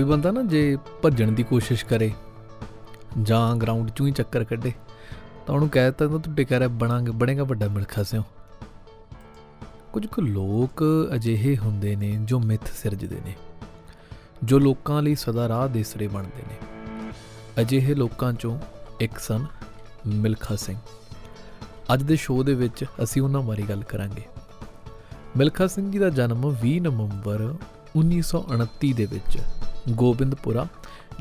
ਕੋਈ ਬੰਦਾ ਨਾ ਜੇ ਭੱਜਣ ਦੀ ਕੋਸ਼ਿਸ਼ ਕਰੇ ਜਾਂ ਗਰਾਊਂਡ 'ਚੋਂ ਹੀ ਚੱਕਰ ਕੱਢੇ, ਤਾਂ ਉਹਨੂੰ ਕਹਿ ਦਿੱਤਾ, ਤੂੰ ਟਿਕਿਆ ਰਹਿ, ਬਣਾਂਗੇ, ਬਣੇਗਾ ਵੱਡਾ ਮਿਲਖਾ ਸਿਓ ਕੁਝ ਕੁ ਲੋਕ ਅਜਿਹੇ ਹੁੰਦੇ ਨੇ ਜੋ ਮਿੱਥ ਸਿਰਜਦੇ ਨੇ, ਜੋ ਲੋਕਾਂ ਲਈ ਸਦਾ ਰਾਹ ਦੇਸਰੇ ਬਣਦੇ ਨੇ। ਅਜਿਹੇ ਲੋਕਾਂ 'ਚੋਂ ਇੱਕ ਸਨ ਮਿਲਖਾ ਸਿੰਘ। ਅੱਜ ਦੇ ਸ਼ੋਅ ਦੇ ਵਿੱਚ ਅਸੀਂ ਉਹਨਾਂ ਬਾਰੇ ਗੱਲ ਕਰਾਂਗੇ। ਮਿਲਖਾ ਸਿੰਘ ਜੀ ਦਾ ਜਨਮ 20 ਨਵੰਬਰ 1929 ਦੇ ਵਿੱਚ ਗੋਬਿੰਦਪੁਰਾ,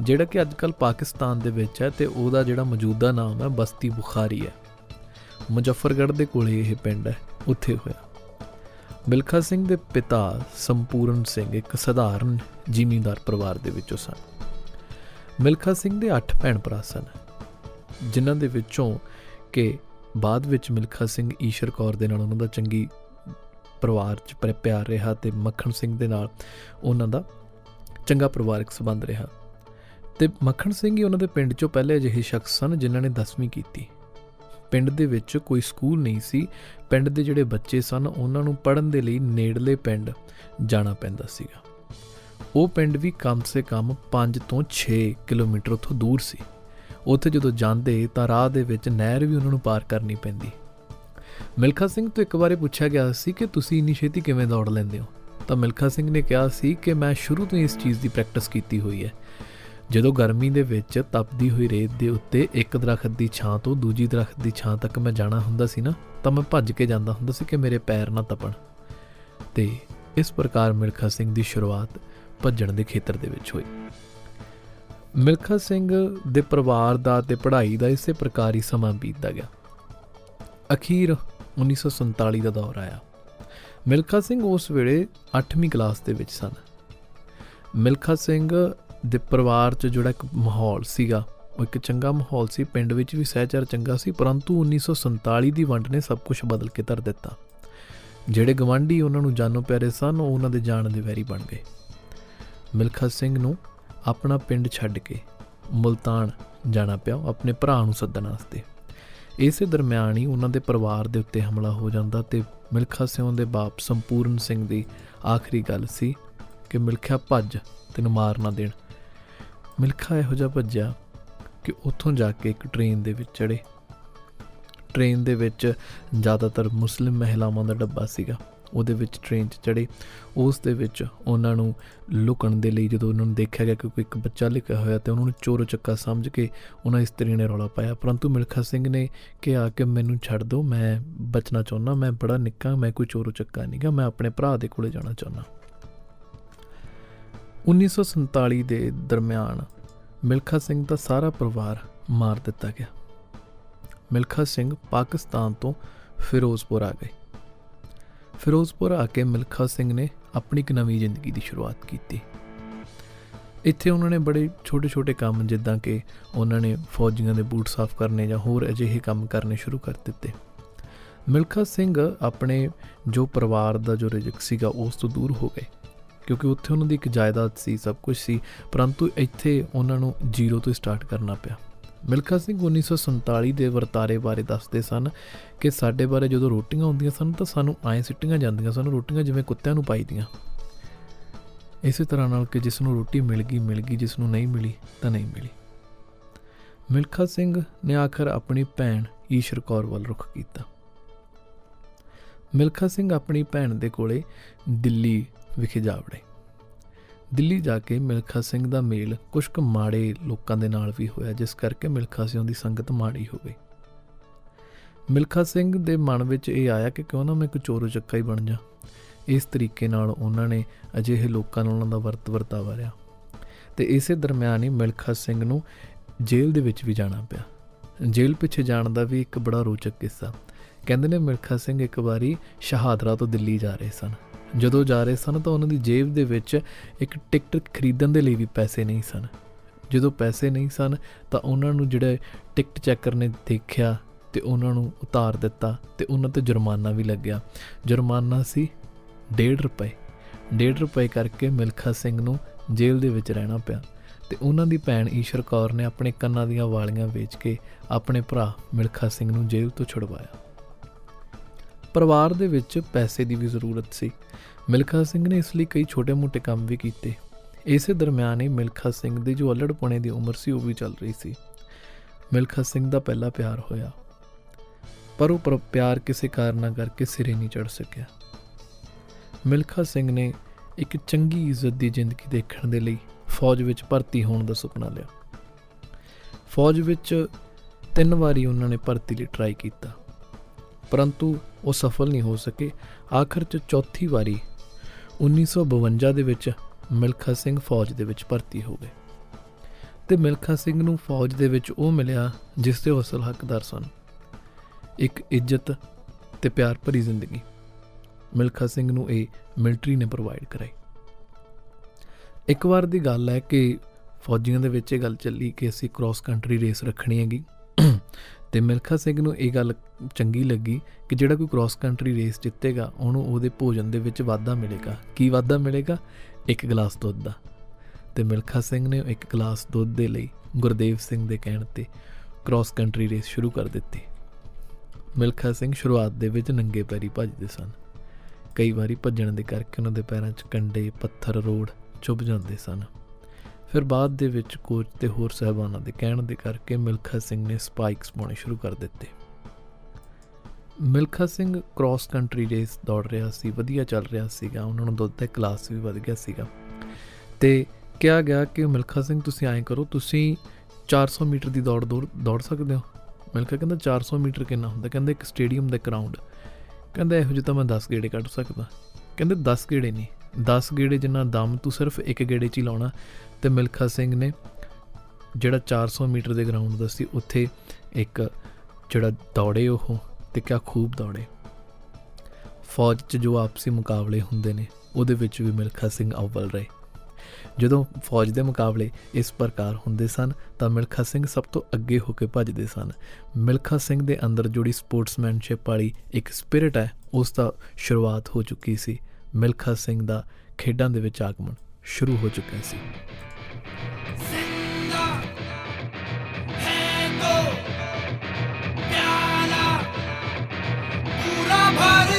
ਜਿਹੜਾ ਕਿ ਅੱਜਕੱਲ ਪਾਕਿਸਤਾਨ ਦੇ ਵਿੱਚ ਹੈ ਤੇ ਉਹਦਾ ਜਿਹੜਾ ਮੌਜੂਦਾ ਨਾਮ ਹੈ ਬਸਤੀ ਬੁਖਾਰੀ ਹੈ। ਮੁਜ਼ੱਫਰਗੜ੍ਹ ਦੇ ਕੋਲੇ ਇਹ ਪਿੰਡ ਹੈ, ਉੱਥੇ ਹੋਇਆ। ਮਿਲਖਾ ਸਿੰਘ ਦੇ ਪਿਤਾ ਸੰਪੂਰਨ ਸਿੰਘ ਇੱਕ ਸਧਾਰਨ ਜ਼ਿਮੀਂਦਾਰ ਪਰਿਵਾਰ ਦੇ ਵਿੱਚੋਂ ਸਨ। ਮਿਲਖਾ ਸਿੰਘ ਦੇ 8 ਭੈਣ ਭਰਾ ਸਨ, ਜਿਨ੍ਹਾਂ ਦੇ ਵਿੱਚੋਂ ਕਿ ਬਾਅਦ ਵਿੱਚ ਮਿਲਖਾ ਸਿੰਘ ਈਸ਼ਰ ਕੌਰ ਦੇ ਨਾਲ ਉਹਨਾਂ ਦਾ ਚੰਗੀ ਪਰਿਵਾਰ 'ਚ ਪਰ ਪਿਆਰ ਰਿਹਾ ਤੇ ਮੱਖਣ ਸਿੰਘ ਦੇ ਨਾਲ ਉਹਨਾਂ ਦਾ ਚੰਗਾ ਪਰਿਵਾਰਕ ਸੰਬੰਧ ਰਿਹਾ। ਤੇ ਮੱਖਣ ਸਿੰਘ ਹੀ ਉਹਨਾਂ ਦੇ ਪਿੰਡ 'ਚੋਂ ਪਹਿਲੇ ਅਜਿਹੇ ਸ਼ਖਸ ਸਨ ਜਿਨ੍ਹਾਂ ਨੇ 10ਵੀਂ ਕੀਤੀ। ਪਿੰਡ ਦੇ ਵਿੱਚ ਕੋਈ ਸਕੂਲ ਨਹੀਂ ਸੀ। ਪਿੰਡ ਦੇ ਜਿਹੜੇ ਬੱਚੇ ਸਨ, ਉਹਨਾਂ ਨੂੰ ਪੜ੍ਹਨ ਦੇ ਲਈ ਨੇੜਲੇ ਪਿੰਡ ਜਾਣਾ ਪੈਂਦਾ ਸੀਗਾ। ਉਹ ਪਿੰਡ ਵੀ ਕਮ ਸੇ ਕਮ 5 ਤੋਂ 6 ਕਿਲੋਮੀਟਰ ਉੱਥੋਂ ਦੂਰ ਸੀ। ਉੱਥੇ ਜਦੋਂ ਜਾਂਦੇ ਤਾਂ ਰਾਹ ਦੇ ਵਿੱਚ ਨਹਿਰ ਵੀ ਉਹਨਾਂ ਨੂੰ ਪਾਰ ਕਰਨੀ ਪੈਂਦੀ। ਮਿਲਖਾ ਸਿੰਘ ਤੋਂ ਇੱਕ ਵਾਰੇ ਪੁੱਛਿਆ ਗਿਆ ਸੀ ਕਿ ਤੁਸੀਂ ਇੰਨੀ ਛੇਤੀ ਕਿਵੇਂ ਦੌੜ ਲੈਂਦੇ ਹੋ? ਤਾਂ ਮਿਲਖਾ ਸਿੰਘ ਨੇ ਕਿਹਾ ਸੀ ਕਿ ਮੈਂ ਸ਼ੁਰੂ ਤੋਂ ਹੀ ਇਸ ਚੀਜ਼ ਦੀ ਪ੍ਰੈਕਟਿਸ ਕੀਤੀ ਹੋਈ ਹੈ। ਜਦੋਂ ਗਰਮੀ ਦੇ ਵਿੱਚ ਤਪਦੀ ਹੋਈ ਰੇਤ ਦੇ ਉੱਤੇ ਇੱਕ ਦਰਖਤ ਦੀ ਛਾਂ ਤੋਂ ਦੂਜੀ ਦਰਖਤ ਦੀ ਛਾਂ ਤੱਕ ਮੈਂ ਜਾਣਾ ਹੁੰਦਾ ਸੀ ਨਾ, ਤਾਂ ਮੈਂ ਭੱਜ ਕੇ ਜਾਂਦਾ ਹੁੰਦਾ ਸੀ ਕਿ ਮੇਰੇ ਪੈਰ ਨਾ ਤਪਣ। ਤੇ ਇਸ ਪ੍ਰਕਾਰ ਮਿਲਖਾ ਸਿੰਘ ਦੀ ਸ਼ੁਰੂਆਤ ਭੱਜਣ ਦੇ ਖੇਤਰ ਦੇ ਵਿੱਚ ਹੋਈ। ਮਿਲਖਾ ਸਿੰਘ ਦੇ ਪਰਿਵਾਰ ਦਾ ਤੇ ਪੜ੍ਹਾਈ ਦਾ ਇਸੇ ਪ੍ਰਕਾਰ ਹੀ ਸਮਾਂ ਬੀਤਦਾ ਗਿਆ। ਅਖੀਰ 1947 ਦਾ ਦੌਰ ਆਇਆ। ਮਿਲਖਾ ਸਿੰਘ ਉਸ ਵੇਲੇ 8ਵੀਂ ਕਲਾਸ ਦੇ ਵਿੱਚ ਸਨ। ਮਿਲਖਾ ਸਿੰਘ ਦੇ ਪਰਿਵਾਰ 'ਚ ਜਿਹੜਾ ਇੱਕ ਮਾਹੌਲ ਸੀਗਾ, ਉਹ ਇੱਕ ਚੰਗਾ ਮਾਹੌਲ ਸੀ। ਪਿੰਡ ਵਿੱਚ ਵੀ ਸਹਿਚਾਰ ਚੰਗਾ ਸੀ, ਪਰੰਤੂ 1947 ਦੀ ਵੰਡ ਨੇ ਸਭ ਕੁਝ ਬਦਲ ਕੇ ਧਰ ਦਿੱਤਾ। ਜਿਹੜੇ ਗਵਾਂਢੀ ਉਹਨਾਂ ਨੂੰ ਜਾਨੋ ਪਿਆਰੇ ਸਨ, ਉਹ ਉਹਨਾਂ ਦੇ ਜਾਣ ਦੇ ਵੈਰੀ ਬਣ ਗਏ। ਮਿਲਖਾ ਸਿੰਘ ਨੂੰ ਆਪਣਾ ਪਿੰਡ ਛੱਡ ਕੇ ਮੁਲਤਾਨ ਜਾਣਾ ਪਿਆ ਆਪਣੇ ਭਰਾ ਨੂੰ ਸੱਦਣ ਵਾਸਤੇ। ਇਸੇ ਦਰਮਿਆਨ ਹੀ ਉਹਨਾਂ ਦੇ ਪਰਿਵਾਰ ਦੇ ਉੱਤੇ ਹਮਲਾ ਹੋ ਜਾਂਦਾ ਤੇ ਮਿਲਖਾ ਸਿੰਘ ਦੇ ਬਾਪ ਸੰਪੂਰਨ ਸਿੰਘ ਦੀ ਆਖਰੀ ਗੱਲ ਸੀ ਕਿ ਮਿਲਖਾ ਭੱਜ ਤੈਨੂੰ ਮਾਰ ਨਾ ਦੇਣ। ਮਿਲਖਾ ਇਹੋ ਜਿਹਾ ਭੱਜਿਆ ਕਿ ਉੱਥੋਂ ਜਾ ਕੇ ਇੱਕ ਟ੍ਰੇਨ ਦੇ ਵਿੱਚ ਚੜੇ ਟ੍ਰੇਨ ਦੇ ਵਿੱਚ ਜ਼ਿਆਦਾਤਰ ਮੁਸਲਿਮ ਮਹਿਲਾਵਾਂ ਦਾ ਡੱਬਾ ਸੀਗਾ। ਉਹਦੇ ਵਿੱਚ ਟ੍ਰੇਨ 'ਚ ਚੜੇ ਉਸ ਦੇ ਵਿੱਚ ਉਹਨਾਂ ਨੂੰ ਲੁਕਣ ਦੇ ਲਈ ਜਦੋਂ ਉਹਨਾਂ ਨੂੰ ਦੇਖਿਆ ਗਿਆ ਕਿ ਕੋਈ ਇੱਕ ਬੱਚਾ ਲਿਖਿਆ ਹੋਇਆ ਤੇ ਉਹਨਾਂ ਨੂੰ ਚੋਰ ਚੱਕਾ ਸਮਝ ਕੇ ਉਹਨਾਂ ਇਸਤਰੀ ਨੇ ਰੌਲਾ ਪਾਇਆ। ਪਰੰਤੂ ਮਿਲਖਾ ਸਿੰਘ ਨੇ ਕਿਹਾ ਕਿ ਮੈਨੂੰ ਛੱਡ ਦਿਓ ਮੈਂ ਬਚਣਾ ਚਾਹੁੰਦਾ, ਮੈਂ ਬੜਾ ਨਿੱਕਾ, ਮੈਂ ਕੋਈ ਚੋਰ ਚੱਕਾ ਨਹੀਂਗਾ ਮੈਂ ਆਪਣੇ ਭਰਾ ਦੇ ਕੋਲੇ ਜਾਣਾ ਚਾਹੁੰਦਾ। 1947 ਦੇ ਦਰਮਿਆਨ ਮਿਲਖਾ ਸਿੰਘ ਦਾ ਸਾਰਾ ਪਰਿਵਾਰ ਮਾਰ ਦਿੱਤਾ ਗਿਆ। ਮਿਲਖਾ ਸਿੰਘ ਪਾਕਿਸਤਾਨ ਤੋਂ ਫਿਰੋਜ਼ਪੁਰ ਆ ਗਏ। ਫਿਰੋਜ਼ਪੁਰ ਆ ਕੇ ਮਿਲਖਾ ਸਿੰਘ ਨੇ ਆਪਣੀ ਇੱਕ ਨਵੀਂ ਜ਼ਿੰਦਗੀ ਦੀ ਸ਼ੁਰੂਆਤ ਕੀਤੀ। ਇੱਥੇ ਉਹਨਾਂ ਨੇ ਬੜੇ ਛੋਟੇ-ਛੋਟੇ ਕੰਮ, ਜਿੱਦਾਂ ਕਿ ਉਹਨਾਂ ਨੇ ਫੌਜੀਆਂ ਦੇ ਬੂਟ ਸਾਫ਼ ਕਰਨੇ ਜਾਂ ਹੋਰ ਅਜਿਹੇ ਕੰਮ ਕਰਨੇ ਸ਼ੁਰੂ ਕਰ ਦਿੱਤੇ। ਮਿਲਖਾ ਸਿੰਘ ਆਪਣੇ ਜੋ ਪਰਿਵਾਰ ਦਾ ਜੋ ਰਿਜਕ ਸੀਗਾ, ਉਸ ਤੋਂ ਦੂਰ ਹੋ ਗਏ, ਕਿਉਂਕਿ ਉੱਥੇ ਉਹਨਾਂ ਦੀ ਇੱਕ ਜਾਇਦਾਦ ਸੀ, ਸਭ ਕੁਝ ਸੀ, ਪਰੰਤੂ ਇੱਥੇ ਉਹਨਾਂ ਨੂੰ ਜ਼ੀਰੋ ਤੋਂ ਸਟਾਰਟ ਕਰਨਾ ਪਿਆ। ਮਿਲਖਾ ਸਿੰਘ 1947 ਦੇ ਵਰਤਾਰੇ ਬਾਰੇ ਦੱਸਦੇ ਸਨ ਕਿ ਸਾਡੇ ਬਾਰੇ ਜਦੋਂ ਰੋਟੀਆਂ ਹੁੰਦੀਆਂ ਸਨ ਤਾਂ ਸਾਨੂੰ ਐਂ ਸਿੱਟੀਆਂ ਜਾਂਦੀਆਂ ਸਨ, ਰੋਟੀਆਂ ਜਿਵੇਂ ਕੁੱਤਿਆਂ ਨੂੰ ਪਾਈਦੀਆਂ। ਇਸੇ ਤਰ੍ਹਾਂ ਨਾਲ ਕਿ ਜਿਸ ਨੂੰ ਰੋਟੀ ਮਿਲ ਗਈ ਮਿਲ ਗਈ ਜਿਸ ਨੂੰ ਨਹੀਂ ਮਿਲੀ ਤਾਂ ਨਹੀਂ ਮਿਲੀ। ਮਿਲਖਾ ਸਿੰਘ ਨੇ ਆਖਰ ਆਪਣੀ ਭੈਣ ਈਸ਼ਰ ਕੌਰ ਵੱਲ ਰੁਖ ਕੀਤਾ। ਮਿਲਖਾ ਸਿੰਘ ਆਪਣੀ ਭੈਣ ਦੇ ਕੋਲੇ ਦਿੱਲੀ ਵਿਖੇ ਜਾ ਵੜੇ। ਦਿੱਲੀ ਜਾ ਕੇ ਮਿਲਖਾ ਸਿੰਘ ਦਾ ਮੇਲ ਕੁਝ ਕੁ ਮਾੜੇ ਲੋਕਾਂ ਦੇ ਨਾਲ ਵੀ ਹੋਇਆ, ਜਿਸ ਕਰਕੇ ਮਿਲਖਾ ਸਿੰਘ ਦੀ ਸੰਗਤ ਮਾੜੀ ਹੋ ਗਈ। ਮਿਲਖਾ ਸਿੰਘ ਦੇ ਮਨ ਵਿੱਚ ਇਹ ਆਇਆ ਕਿ ਕਿਉਂ ਨਾ ਮੈਂ ਕੋਈ ਚੋਰ ਚੱਕਾ ਹੀ ਬਣ ਜਾ ਇਸ ਤਰੀਕੇ ਨਾਲ ਉਹਨਾਂ ਨੇ ਅਜਿਹੇ ਲੋਕਾਂ ਨਾਲ ਉਹਨਾਂ ਦਾ ਵਰਤ ਵਰਤਾਵਾ ਰਿਹਾ। ਤੇ ਇਸੇ ਦਰਮਿਆਨ ਹੀ ਮਿਲਖਾ ਸਿੰਘ ਨੂੰ ਜੇਲ੍ਹ ਦੇ ਵਿੱਚ ਵੀ ਜਾਣਾ ਪਿਆ। ਜੇਲ੍ਹ ਪਿੱਛੇ ਜਾਣ ਦਾ ਵੀ ਇੱਕ ਬੜਾ ਰੋਚਕ ਕਿੱਸਾ। ਕਹਿੰਦੇ ਨੇ ਮਿਲਖਾ ਸਿੰਘ ਇੱਕ ਵਾਰੀ ਸ਼ਹਾਦਰਾ ਤੋਂ ਦਿੱਲੀ ਜਾ ਰਹੇ ਸਨ। ਜਦੋਂ ਜਾ ਰਹੇ ਸਨ ਤਾਂ ਉਹਨਾਂ ਦੀ ਜੇਬ ਦੇ ਵਿੱਚ ਇੱਕ ਟਿਕਟ ਖਰੀਦਣ ਦੇ ਲਈ ਵੀ ਪੈਸੇ ਨਹੀਂ ਸਨ। ਜਦੋਂ ਪੈਸੇ ਨਹੀਂ ਸਨ ਤਾਂ ਉਹਨਾਂ ਨੂੰ ਜਿਹੜੇ ਟਿਕਟ ਚੈਕਰ ਨੇ ਦੇਖਿਆ ਤੇ ਉਹਨਾਂ ਨੂੰ ਉਤਾਰ ਦਿੱਤਾ ਤੇ ਉਹਨਾਂ ਤੇ ਜੁਰਮਾਨਾ ਵੀ ਲੱਗਿਆ। ਜੁਰਮਾਨਾ ਸੀ 1.5 ਰੁਪਏ। 1.5 ਰੁਪਏ ਕਰਕੇ ਮਿਲਖਾ ਸਿੰਘ ਨੂੰ ਜੇਲ੍ਹ ਦੇ ਵਿੱਚ ਰਹਿਣਾ ਪਿਆ ਤੇ ਉਹਨਾਂ ਦੀ ਭੈਣ ਈਸ਼ਰ ਕੌਰ ਨੇ ਆਪਣੇ ਕੰਨਾਂ ਦੀਆਂ ਵਾਲੀਆਂ ਵੇਚ ਕੇ ਆਪਣੇ ਭਰਾ ਮਿਲਖਾ ਸਿੰਘ ਨੂੰ ਜੇਲ੍ਹ ਤੋਂ ਛੁਡਵਾਇਆ। ਪਰਿਵਾਰ ਦੇ ਵਿੱਚ ਪੈਸੇ ਦੀ ਵੀ ਜ਼ਰੂਰਤ ਸੀ। ਮਿਲਖਾ ਸਿੰਘ ਨੇ ਇਸ ਲਈ ਕਈ ਛੋਟੇ-ਮੋਟੇ ਕੰਮ ਵੀ ਕੀਤੇ। ਇਸੇ ਦਰਮਿਆਨ ਹੀ ਮਿਲਖਾ ਸਿੰਘ ਦੀ ਜੋ ਅਲੜਪਣੇ ਦੀ ਉਮਰ ਸੀ, ਉਹ ਵੀ ਚੱਲ ਰਹੀ ਸੀ। ਮਿਲਖਾ ਸਿੰਘ ਦਾ ਪਹਿਲਾ ਪਿਆਰ ਹੋਇਆ। ਪਰ ਉਹ ਪਿਆਰ ਕਿਸੇ ਕਾਰਨ ਕਰਕੇ ਸਿਰੇ ਨਹੀਂ ਚੜ ਸਕਿਆ। ਮਿਲਖਾ ਸਿੰਘ ਨੇ ਇੱਕ ਚੰਗੀ ਇੱਜ਼ਤ ਦੀ ਜ਼ਿੰਦਗੀ ਦੇਖਣ ਦੇ ਲਈ ਫੌਜ ਵਿੱਚ ਭਰਤੀ ਹੋਣ ਦਾ ਸੁਪਨਾ ਲਿਆ। ਫੌਜ ਵਿੱਚ ਤਿੰਨ ਵਾਰੀ ਉਹਨਾਂ ਨੇ ਭਰਤੀ ਲਈ ਟਰਾਈ ਕੀਤਾ। ਪਰੰਤੂ ਉਹ ਸਫਲ ਨਹੀਂ ਹੋ ਸਕੇ। ਆਖਰ 'ਚ ਚੌਥੀ ਵਾਰੀ 1952 ਦੇ ਵਿੱਚ ਮਿਲਖਾ ਸਿੰਘ ਫੌਜ ਦੇ ਵਿੱਚ ਭਰਤੀ ਹੋ ਗਏ। ਤੇ ਮਿਲਖਾ ਸਿੰਘ ਨੂੰ ਫੌਜ ਦੇ ਵਿੱਚ ਉਹ ਮਿਲਿਆ ਜਿਸ ਦੇ ਅਸਲ ਹੱਕਦਾਰ ਸਨ। ਇੱਕ ਇੱਜ਼ਤ ਤੇ ਪਿਆਰ ਭਰੀ ਜ਼ਿੰਦਗੀ। ਮਿਲਖਾ ਸਿੰਘ ਨੂੰ ਇਹ ਮਿਲਟਰੀ ਨੇ ਪ੍ਰੋਵਾਈਡ ਕਰਾਈ। ਇੱਕ ਵਾਰ ਦੀ ਗੱਲ ਹੈ ਕਿ ਫੌਜੀਆਂ ਦੇ ਵਿੱਚ ਇਹ ਗੱਲ ਚੱਲੀ ਕਿ ਅਸੀਂ ਕ੍ਰਾਸ ਕੰਟਰੀ ਰੇਸ ਰੱਖਣੀ ਹੈਗੀ। ਤੇ ਮਿਲਖਾ ਸਿੰਘ ਨੂੰ ਇਹ ਗੱਲ ਚੰਗੀ ਲੱਗੀ ਕਿ ਜਿਹੜਾ ਕੋਈ ਕ੍ਰਾਸ ਕੰਟਰੀ ਰੇਸ ਜਿੱਤੇਗਾ, ਉਹਨੂੰ ਉਹਦੇ ਭੋਜਨ ਦੇ ਵਿੱਚ ਵਾਧਾ ਮਿਲੇਗਾ। ਕੀ ਵਾਧਾ ਮਿਲੇਗਾ? ਇੱਕ ਗਲਾਸ ਦੁੱਧ ਦਾ। ਤੇ ਮਿਲਖਾ ਸਿੰਘ ਨੇ ਇੱਕ ਗਲਾਸ ਦੁੱਧ ਦੇ ਲਈ ਗੁਰਦੇਵ ਸਿੰਘ ਦੇ ਕਹਿਣ ਤੇ ਕ੍ਰਾਸ ਕੰਟਰੀ ਰੇਸ ਸ਼ੁਰੂ ਕਰ ਦਿੱਤੀ। ਮਿਲਖਾ ਸਿੰਘ ਸ਼ੁਰੂਆਤ ਦੇ ਵਿੱਚ ਨੰਗੇ ਪੈਰੀ ਭੱਜਦੇ ਸਨ। ਕਈ ਵਾਰੀ ਭੱਜਣ ਦੇ ਕਰਕੇ ਉਹਨਾਂ ਦੇ ਪੈਰਾਂ 'ਚ ਕੰਡੇ, ਪੱਥਰ ਰੋੜ ਚੁੱਭ ਜਾਂਦੇ ਸਨ। ਫਿਰ ਬਾਅਦ ਦੇ ਵਿੱਚ ਕੋਚ ਤੇ ਹੋਰ ਸਹਿਬਾਨਾਂ ਦੇ ਕਹਿਣ ਦੇ ਕਰਕੇ ਮਿਲਖਾ ਸਿੰਘ ਨੇ ਸਪਾਈਕਸ ਪਾਉਣੇ ਸ਼ੁਰੂ ਕਰ ਦਿੱਤੇ। Milkha Singh cross country race ਦੌੜ ਰਿਹਾ ਸੀ, ਵਧੀਆ ਚੱਲ ਰਿਹਾ ਸੀਗਾ, ਉਹਨਾਂ ਨੂੰ ਦੁੱਧ ਦਾ ਕਲਾਸ ਵੀ ਵਧ ਗਿਆ ਸੀਗਾ। ਤੇ ਕਿਹਾ ਗਿਆ ਕਿ ਮਿਲਖਾ ਸਿੰਘ ਤੁਸੀਂ ਐਂ ਕਰੋ, ਤੁਸੀਂ 400 ਮੀਟਰ ਦੀ ਦੌੜ ਦੌੜ ਸਕਦੇ ਹੋ। ਮਿਲਖਾ ਕਹਿੰਦਾ 400 ਮੀਟਰ ਕਿੰਨਾ ਹੁੰਦਾ? ਕਹਿੰਦਾ ਇੱਕ ਸਟੇਡੀਅਮ ਦਾ ਗਰਾਊਂਡ ਕਹਿੰਦਾ ਇਹੋ ਜਿਹਾ ਤਾਂ ਮੈਂ 10 ਗੇੜੇ ਕੱਢ ਸਕਦਾ। ਕਹਿੰਦੇ 10 ਗੇੜੇ ਨਹੀਂ। 10 ਗੇੜੇ ਜਿੰਨਾ ਦਮ ਤੂੰ ਸਿਰਫ ਇੱਕ ਗੇੜੇ 'ਚ ਹੀ ਲਾਉਣਾ ਤੇ ਮਿਲਖਾ ਸਿੰਘ ਨੇ ਜਿਹੜਾ 400 ਮੀਟਰ ਦੇ ਗਰਾਊਂਡ ਦਾ ਸੀ, ਉੱਥੇ ਇੱਕ ਜਿਹੜਾ ਦੌੜੇ ਉਹ ਤੇ ਕਿਆ ਖੂਬ ਦੌੜੇ। ਫੌਜ 'ਚ ਜੋ ਆਪਸੀ ਮੁਕਾਬਲੇ ਹੁੰਦੇ ਨੇ, ਉਹਦੇ ਵਿੱਚ ਵੀ ਮਿਲਖਾ ਸਿੰਘ ਅਵਲ ਰਹੇ। ਜਦੋਂ ਫੌਜ ਦੇ ਮੁਕਾਬਲੇ ਇਸ ਪ੍ਰਕਾਰ ਹੁੰਦੇ ਸਨ, ਤਾਂ ਮਿਲਖਾ ਸਿੰਘ ਸਭ ਤੋਂ ਅੱਗੇ ਹੋ ਕੇ ਭੱਜਦੇ ਸਨ। ਮਿਲਖਾ ਸਿੰਘ ਦੇ ਅੰਦਰ ਜੁੜੀ ਸਪੋਰਟਸਮੈਨਸ਼ਿਪ ਵਾਲੀ ਇੱਕ ਸਪਿਰਿਟ ਹੈ, ਉਸ ਦਾ ਸ਼ੁਰੂਆਤ ਹੋ ਚੁੱਕੀ ਸੀ। ਮਿਲਖਾ ਸਿੰਘ ਦਾ ਖੇਡਾਂ ਦੇ ਵਿੱਚ ਆਗਮਨ ਸ਼ੁਰੂ ਹੋ ਚੁੱਕਿਆ ਸੀ। सांस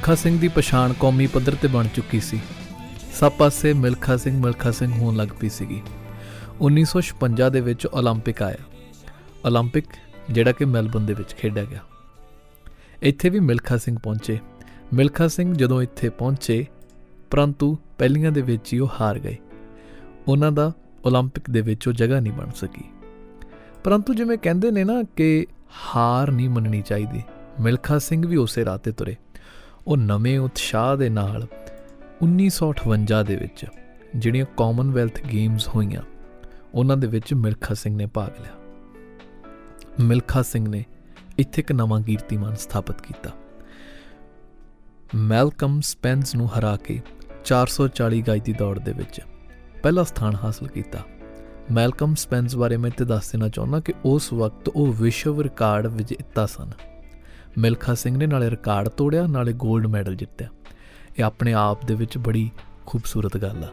ਮਿਲਖਾ ਸਿੰਘ ਦੀ ਪਛਾਣ ਕੌਮੀ ਪੱਧਰ ਤੇ ਬਣ ਚੁੱਕੀ ਸੀ ਸਭ ਪਾਸੇ ਮਿਲਖਾ ਸਿੰਘ ਮਿਲਖਾ ਸਿੰਘ ਹੋਣ ਲੱਗ ਪਈ ਸੀਗੀ 1956 ਦੇ ਵਿੱਚ 올림픽 ਆਇਆ 올림픽 ਜਿਹੜਾ ਕਿ ਮੈਲਬਨ ਦੇ ਵਿੱਚ ਖੇਡਿਆ ਗਿਆ ਇੱਥੇ ਵੀ ਮਿਲਖਾ ਸਿੰਘ ਪਹੁੰਚੇ ਮਿਲਖਾ ਸਿੰਘ ਜਦੋਂ ਇੱਥੇ ਪਹੁੰਚੇ ਪਰੰਤੂ ਪਹਿਲੀਆਂ ਦੇ ਵਿੱਚ ਹੀ ਉਹ ਹਾਰ ਗਏ ਉਹਨਾਂ ਦਾ 올림픽 ਦੇ ਵਿੱਚ ਉਹ ਜਗ੍ਹਾ ਨਹੀਂ ਬਣ ਸਕੀ ਪਰੰਤੂ ਜਿਵੇਂ ਕਹਿੰਦੇ ਨੇ ਨਾ ਕਿ ਹਾਰ ਨਹੀਂ ਮੰਨਣੀ ਚਾਹੀਦੀ ਮਿਲਖਾ ਸਿੰਘ ਵੀ ਉਸੇ ਰਾਹ ਤੇ ਤੁਰੇ ਉਹ ਨਵੇਂ ਉਤਸ਼ਾਹ ਦੇ ਨਾਲ 1958 ਦੇ ਵਿੱਚ ਜਿਹੜੀਆਂ ਕਾਮਨਵੈਲਥ ਗੇਮਸ ਹੋਈਆਂ, ਉਹਨਾਂ ਦੇ ਵਿੱਚ ਮਿਲਖਾ ਸਿੰਘ ਨੇ ਭਾਗ ਲਿਆ। ਮਿਲਖਾ ਸਿੰਘ ਨੇ ਇੱਥੇ ਇੱਕ ਨਵਾਂ ਕੀਰਤੀਮਾਨ ਸਥਾਪਿਤ ਕੀਤਾ। ਮੈਲਕਮ ਸਪੈਂਸ ਨੂੰ ਹਰਾ ਕੇ 440 ਗਜ ਦੀ ਦੌੜ ਦੇ ਵਿੱਚ ਪਹਿਲਾ ਸਥਾਨ ਹਾਸਲ ਕੀਤਾ। ਮੈਲਕਮ ਸਪੈਂਸ ਬਾਰੇ ਮੈਂ ਤੇ ਦੱਸ ਦੇਣਾ ਚਾਹੁੰਦਾ ਕਿ ਉਸ ਵਕਤ ਉਹ ਵਿਸ਼ਵ ਰਿਕਾਰਡ ਵਿਜੇਤਾ ਸਨ। ਮਿਲਖਾ ਸਿੰਘ ਨੇ ਨਾਲੇ ਰਿਕਾਰਡ ਤੋੜਿਆ, ਨਾਲੇ 골ਡ ਮੈਡਲ ਜਿੱਤਿਆ। ਇਹ ਆਪਣੇ ਆਪ ਦੇ ਵਿੱਚ ਬੜੀ ਖੂਬਸੂਰਤ ਗੱਲ ਆ।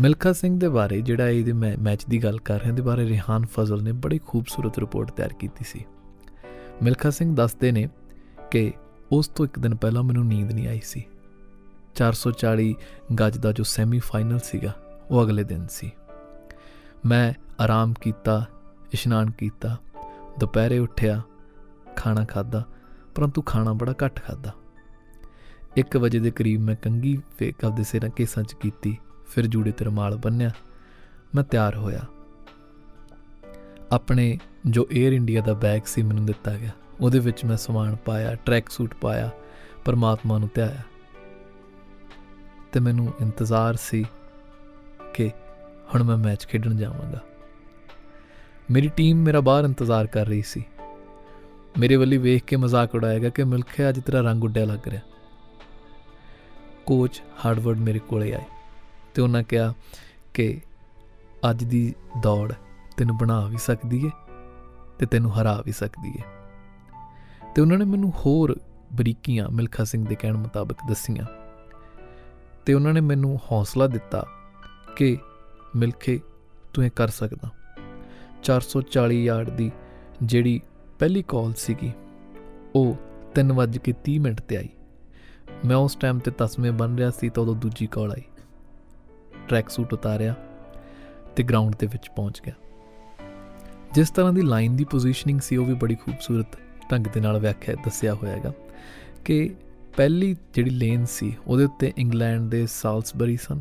ਮਿਲਖਾ ਸਿੰਘ ਦੇ ਬਾਰੇ ਜਿਹੜਾ ਇਹਦੇ ਮੈਚ ਦੀ ਗੱਲ ਕਰ ਰਹੇ ਦੇ ਬਾਰੇ ਰਿਹਾਨ ਫਜ਼ਲ ਨੇ ਬੜੀ ਖੂਬਸੂਰਤ ਰਿਪੋਰਟ ਤਿਆਰ ਕੀਤੀ ਸੀ। ਮਿਲਖਾ ਸਿੰਘ ਦੱਸਦੇ ਨੇ ਕਿ ਉਸ ਤੋਂ ਇੱਕ ਦਿਨ ਪਹਿਲਾਂ ਮੈਨੂੰ ਨੀਂਦ ਨਹੀਂ ਆਈ ਸੀ। 440 ਗੱਜ ਦਾ ਜੋ ਸੈਮੀ ਫਾਈਨਲ ਸੀਗਾ, ਉਹ ਅਗਲੇ ਦਿਨ ਸੀ। ਮੈਂ ਆਰਾਮ ਕੀਤਾ, ਇਸ਼ਨਾਨ ਕੀਤਾ, ਦੁਪਹਿਰੇ ਉੱਠਿਆ ਖਾਣਾ ਖਾਦਾ ਪਰੰਤੂ ਖਾਣਾ ਬੜਾ ਘੱਟ ਖਾਦਾ 1 ਵਜੇ ਦੇ ਕਰੀਬ ਮੈਂ ਕੰਗੀ ਫੇਕ ਆਪਦੇ ਸਿਰਾਂ ਕੇਸਾਂ 'ਚ ਕੀਤੀ, ਫਿਰ ਜੂੜੇ ਤੇ ਰਮਾਲ ਬੰਨਿਆ ਮੈਂ ਤਿਆਰ ਹੋਇਆ। ਆਪਣੇ ਜੋ 에ਅਰ ਇੰਡੀਆ ਦਾ ਬੈਗ ਸੀ ਮੈਨੂੰ ਦਿੱਤਾ ਗਿਆ। ਉਹਦੇ ਵਿੱਚ ਮੈਂ ਸਮਾਨ ਪਾਇਆ ਟਰੈਕ ਸੂਟ ਪਾਇਆ, ਪਰਮਾਤਮਾ ਨੂੰ ਧਿਆਇਆ। ਤੇ ਮੈਨੂੰ ਇੰਤਜ਼ਾਰ ਸੀ ਕਿ ਹੁਣ ਮੈਂ ਮੈਚ ਖੇਡਣ ਜਾਵਾਂਗਾ। ਮੇਰੀ ਟੀਮ ਮੇਰਾ ਬਾਹਰ ਇੰਤਜ਼ਾਰ ਕਰ ਰਹੀ ਸੀ। ਮੇਰੇ ਵੱਲੀ ਵੇਖ ਕੇ ਮਜ਼ਾਕ ਉਡਾਏਗਾ ਕਿ ਮਿਲਖੇ ਅੱਜ ਤੇਰਾ ਰੰਗ ਉੱਡਿਆ ਲੱਗ ਰਿਹਾ। ਕੋਚ ਹਾਰਡਵਰਡ ਮੇਰੇ ਕੋਲੇ ਆਏ ਤੇ ਉਹਨਾਂ ਕਿਹਾ ਕਿ ਅੱਜ ਦੀ ਦੌੜ ਤੈਨੂੰ ਬਣਾ ਵੀ ਸਕਦੀ ਏ ਤੇ ਤੈਨੂੰ ਹਰਾ ਵੀ ਸਕਦੀ ਏ। ਤੇ ਉਹਨਾਂ ਨੇ ਮੈਨੂੰ ਹੋਰ ਬਰੀਕੀਆਂ ਮਿਲਖਾ ਸਿੰਘ ਦੇ ਕਹਿਣ ਮੁਤਾਬਕ ਦੱਸੀਆਂ। ਤੇ ਉਹਨਾਂ ਨੇ ਮੈਨੂੰ ਹੌਸਲਾ ਦਿੱਤਾ ਕਿ ਮਿਲਖੇ ਤੂੰ ਇਹ ਕਰ ਸਕਦਾ। 440 ਯਾਰਡ ਦੀ ਜਿਹੜੀ ਪਹਿਲੀ ਕਾਲ ਸੀਗੀ। ਉਹ 3:30 ਮਿੰਟ ਤੇ ਆਈ। ਮੈਂ ਉਸ ਟਾਈਮ ਤੇ ਤਸਮੇ ਬਣ ਰਿਹਾ ਸੀ ਤਾਂ ਉਦੋਂ ਦੂਜੀ ਕਾਲ ਆਈ। ਟਰੈਕ ਸੂਟ ਉਤਾਰਿਆ ਤੇ ਗਰਾਊਂਡ ਦੇ ਵਿੱਚ ਪਹੁੰਚ ਗਿਆ। ਜਿਸ ਤਰ੍ਹਾਂ ਦੀ ਲਾਈਨ ਦੀ ਪੋਜੀਸ਼ਨਿੰਗ ਸੀ ਉਹ ਵੀ ਬੜੀ ਖੂਬਸੂਰਤ ਢੰਗ ਦੇ ਨਾਲ ਵਿਆਖਿਆ ਦੱਸਿਆ ਹੋਇਆ ਹੈਗਾ ਕਿ ਪਹਿਲੀ ਜਿਹੜੀ ਲੇਨ ਸੀ ਉਹਦੇ ਉੱਤੇ ਇੰਗਲੈਂਡ ਦੇ ਸਾਲਸਬਰੀ ਸਨ।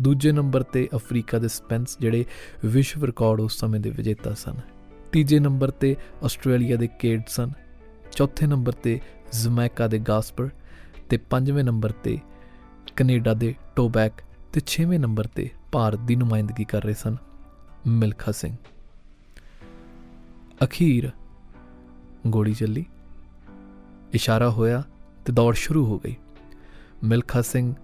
ਦੂਜੇ ਨੰਬਰ ਤੇ ਅਫਰੀਕਾ ਦੇ ਸਪੈਂਸ ਜਿਹੜੇ ਵਿਸ਼ਵ ਰਿਕਾਰਡ ਉਸ ਸਮੇਂ ਦੇ ਵਿਜੇਤਾ ਸਨ। ਤੀਜੇ ਨੰਬਰ ਤੇ ਆਸਟ੍ਰੇਲੀਆ ਦੇ ਕੇਡ ਸਨ ਚੌਥੇ ਨੰਬਰ ਤੇ ਜ਼ਮੈਕਾ ਦੇ ਗਾਸਪਰ, ਤੇ ਪੰਜਵੇਂ ਨੰਬਰ ਤੇ ਕੈਨੇਡਾ ਦੇ ਟੋਬੈਕ, ਤੇ ਛੇਵੇਂ ਨੰਬਰ ਤੇ ਭਾਰਤ ਦੀ ਨੁਮਾਇੰਦਗੀ ਕਰ ਰਹੇ ਸਨ, ਮਿਲਖਾ ਸਿੰਘ। ਅਖੀਰ ਗੋਲੀ ਚੱਲੀ, ਇਸ਼ਾਰਾ ਹੋਇਆ ਤੇ ਦੌੜ ਸ਼ੁਰੂ ਹੋ ਗਈ। ਮਿਲਖਾ ਸਿੰਘ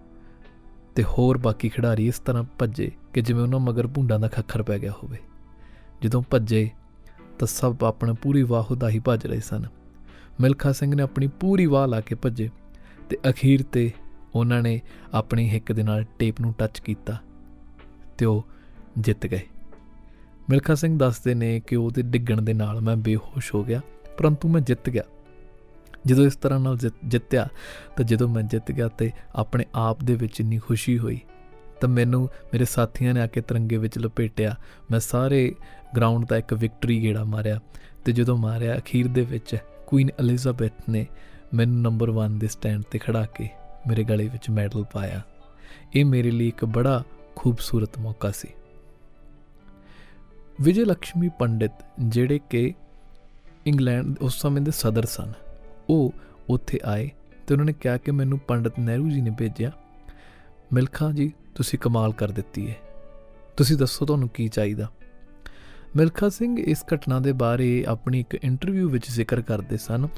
ਤੇ ਹੋਰ ਬਾਕੀ ਖਿਡਾਰੀ ਇਸ ਤਰ੍ਹਾਂ ਭੱਜੇ ਕਿ ਜਿਵੇਂ ਉਹਨਾਂ ਮਗਰ ਭੁੰਡਾਂ ਦਾ ਖੱਖਰ ਪੈ ਗਿਆ ਹੋਵੇ। ਜਦੋਂ ਭੱਜੇ ਤਾਂ ਸਭ ਆਪਣਾ ਪੂਰੀ ਵਾਹ ਹੀ ਭੱਜ ਰਹੇ ਸਨ। ਮਿਲਖਾ ਸਿੰਘ ਨੇ ਆਪਣੀ ਪੂਰੀ ਵਾਹ ਲਾ ਕੇ ਭੱਜੇ ਤੇ ਅਖੀਰ ਤੇ ਉਹਨਾਂ ਨੇ ਆਪਣੀ ਹਿੱਕ ਦੇ ਨਾਲ ਟੇਪ ਨੂੰ ਟੱਚ ਕੀਤਾ ਤੇ ਉਹ ਜਿੱਤ ਗਏ। ਮਿਲਖਾ ਸਿੰਘ ਦੱਸਦੇ ਨੇ ਕਿ ਉਹਦੇ ਡਿੱਗਣ ਦੇ ਨਾਲ ਮੈਂ ਬੇਹੋਸ਼ ਹੋ ਗਿਆ, ਪਰੰਤੂ ਮੈਂ ਜਿੱਤ ਗਿਆ। ਜਦੋਂ ਇਸ ਤਰ੍ਹਾਂ ਨਾਲ ਜਿੱਤਿਆ ਤਾਂ ਜਦੋਂ ਮੈਂ ਜਿੱਤ ਗਿਆ ਤੇ ਆਪਣੇ ਆਪ ਦੇ ਵਿੱਚ ਇੰਨੀ ਖੁਸ਼ੀ ਹੋਈ ਤਾਂ ਮੈਨੂੰ ਮੇਰੇ ਸਾਥੀਆਂ ਨੇ ਆ ਕੇ ਤਿਰੰਗੇ ਵਿੱਚ ਲਪੇਟਿਆ। ਮੈਂ ਸਾਰੇ ਗਰਾਊਂਡ ਦਾ ਇੱਕ ਵਿਕਟਰੀ ਗੇੜਾ ਮਾਰਿਆ ਤੇ ਜਦੋਂ ਮਾਰਿਆ ਅਖੀਰ ਦੇ ਵਿੱਚ ਕੁਈਨ ਐਲਿਜ਼ਾਬੈਥ ਨੇ ਮੈਨੂੰ ਨੰਬਰ 1 ਦੇ ਸਟੈਂਡ ਤੇ ਖੜਾ ਕੇ ਮੇਰੇ ਗਲੇ ਵਿੱਚ ਮੈਡਲ ਪਾਇਆ। ਇਹ ਮੇਰੇ ਲਈ ਇੱਕ ਬੜਾ ਖੂਬਸੂਰਤ ਮੌਕਾ ਸੀ। ਵਿਜੇ ਲక్ష్ਮੀ ਪੰਡਿਤ ਜਿਹੜੇ ਕਿ ਇੰਗਲੈਂਡ ਉਸ ਸਮੇਂ ਦੇ ਸਦਰ ਸਨ, ਉਹ ਉੱਥੇ ਆਏ ਤੇ ਉਹਨਾਂ ਨੇ ਕਿਹਾ ਕਿ ਮੈਨੂੰ ਪੰਡਿਤ ਨਹਿਰੂ ਜੀ ਨੇ ਭੇਜਿਆ। ਮਿਲਖਾ ਜੀ ਤੁਸੀਂ ਕਮਾਲ ਕਰ ਦਿੱਤੀ ਹੈ ਤੁਸੀਂ ਦੱਸੋ ਤੁਹਾਨੂੰ ਕੀ ਚਾਹੀਦਾ? ਮਿਲਖਾ ਸਿੰਘ ਇਸ ਘਟਨਾ ਦੇ ਬਾਰੇ ਆਪਣੀ ਇੱਕ ਇੰਟਰਵਿਊ ਵਿੱਚ ਜ਼ਿਕਰ ਕਰਦੇ ਸਨ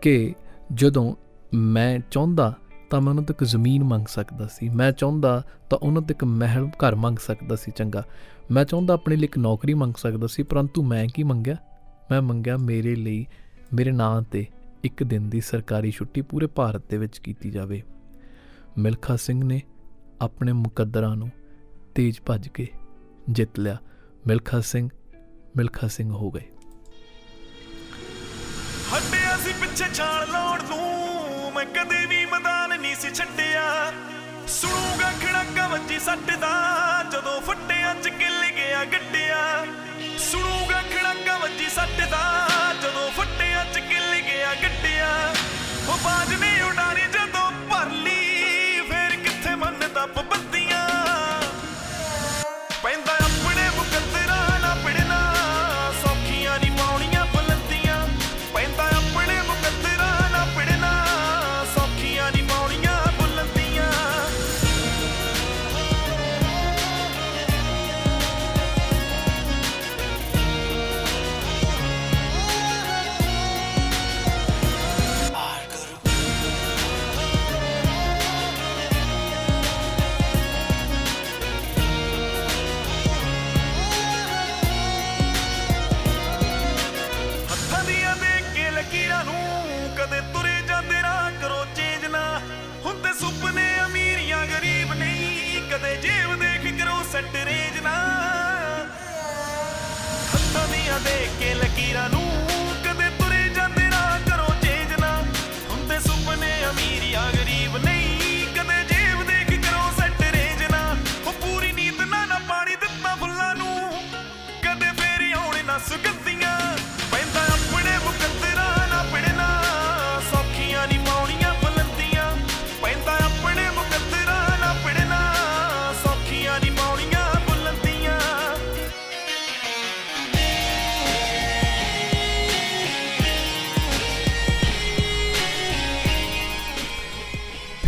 ਕਿ ਜਦੋਂ ਮੈਂ ਚਾਹੁੰਦਾ ਤਾਂ ਮੈਂ ਉਹਨਾਂ ਤੋਂ ਇੱਕ ਜ਼ਮੀਨ ਮੰਗ ਸਕਦਾ ਸੀ। ਮੈਂ ਚਾਹੁੰਦਾ ਤਾਂ ਉਹਨਾਂ ਤੋਂ ਇੱਕ ਮਹਿਲ ਘਰ ਮੰਗ ਸਕਦਾ ਸੀ ਚੰਗਾ। ਮੈਂ ਚਾਹੁੰਦਾ ਆਪਣੇ ਲਈ ਇੱਕ ਨੌਕਰੀ ਮੰਗ ਸਕਦਾ ਸੀ, ਪਰੰਤੂ ਮੈਂ ਕੀ ਮੰਗਿਆ? ਮੈਂ ਮੰਗਿਆ ਮੇਰੇ ਲਈ, ਮੇਰੇ ਨਾਂ ਤੇ ਇੱਕ ਦਿਨ ਦੀ ਸਰਕਾਰੀ ਛੁੱਟੀ ਪੂਰੇ ਭਾਰਤ ਦੇ ਵਿੱਚ ਕੀਤੀ ਜਾਵੇ। ਮਿਲਖਾ ਸਿੰਘ ਨੇ ਆਪਣੇ ਮੁਕੱਦਰਾਂ ਨੂੰ ਤੇਜ਼ ਭੱਜ ਕੇ ਜਿੱਤ ਲਿਆ। ਮਿਲਖਾ ਸਿੰਘ ਮਿਲਖਾ ਸਿੰਘ ਹੋ ਗਏ। ਹੱਟਿਆ ਸੀ ਪਿੱਛੇ ਛਾਲ ਲਾਉਣ ਨੂੰ, ਮੈਂ ਕਦੇ ਵੀ ਮੈਦਾਨ ਨਹੀਂ ਸੀ ਛੱਡਿਆ। ਸੁਣੂਗਾ ਖੜਕਾ ਵੱਜੀ ਸੱਟ ਦਾ, ਜਦੋਂ ਫੱਟਿਆਂ ਚ ਗਿੱਲ ਗਿਆ ਗੱਡਿਆ। ਸੁਣੂਗਾ ਖੜਕਾ ਵੱਜੀ ਸੱਟ ਦਾ, ਜਦੋਂ ਫੱਟਿਆਂ ਚ ਗਿੱਲ ਗਿਆ ਗੱਡਿਆ। ਉਹ ਬਾਜ ਨੇ ਉਡਾਰੀ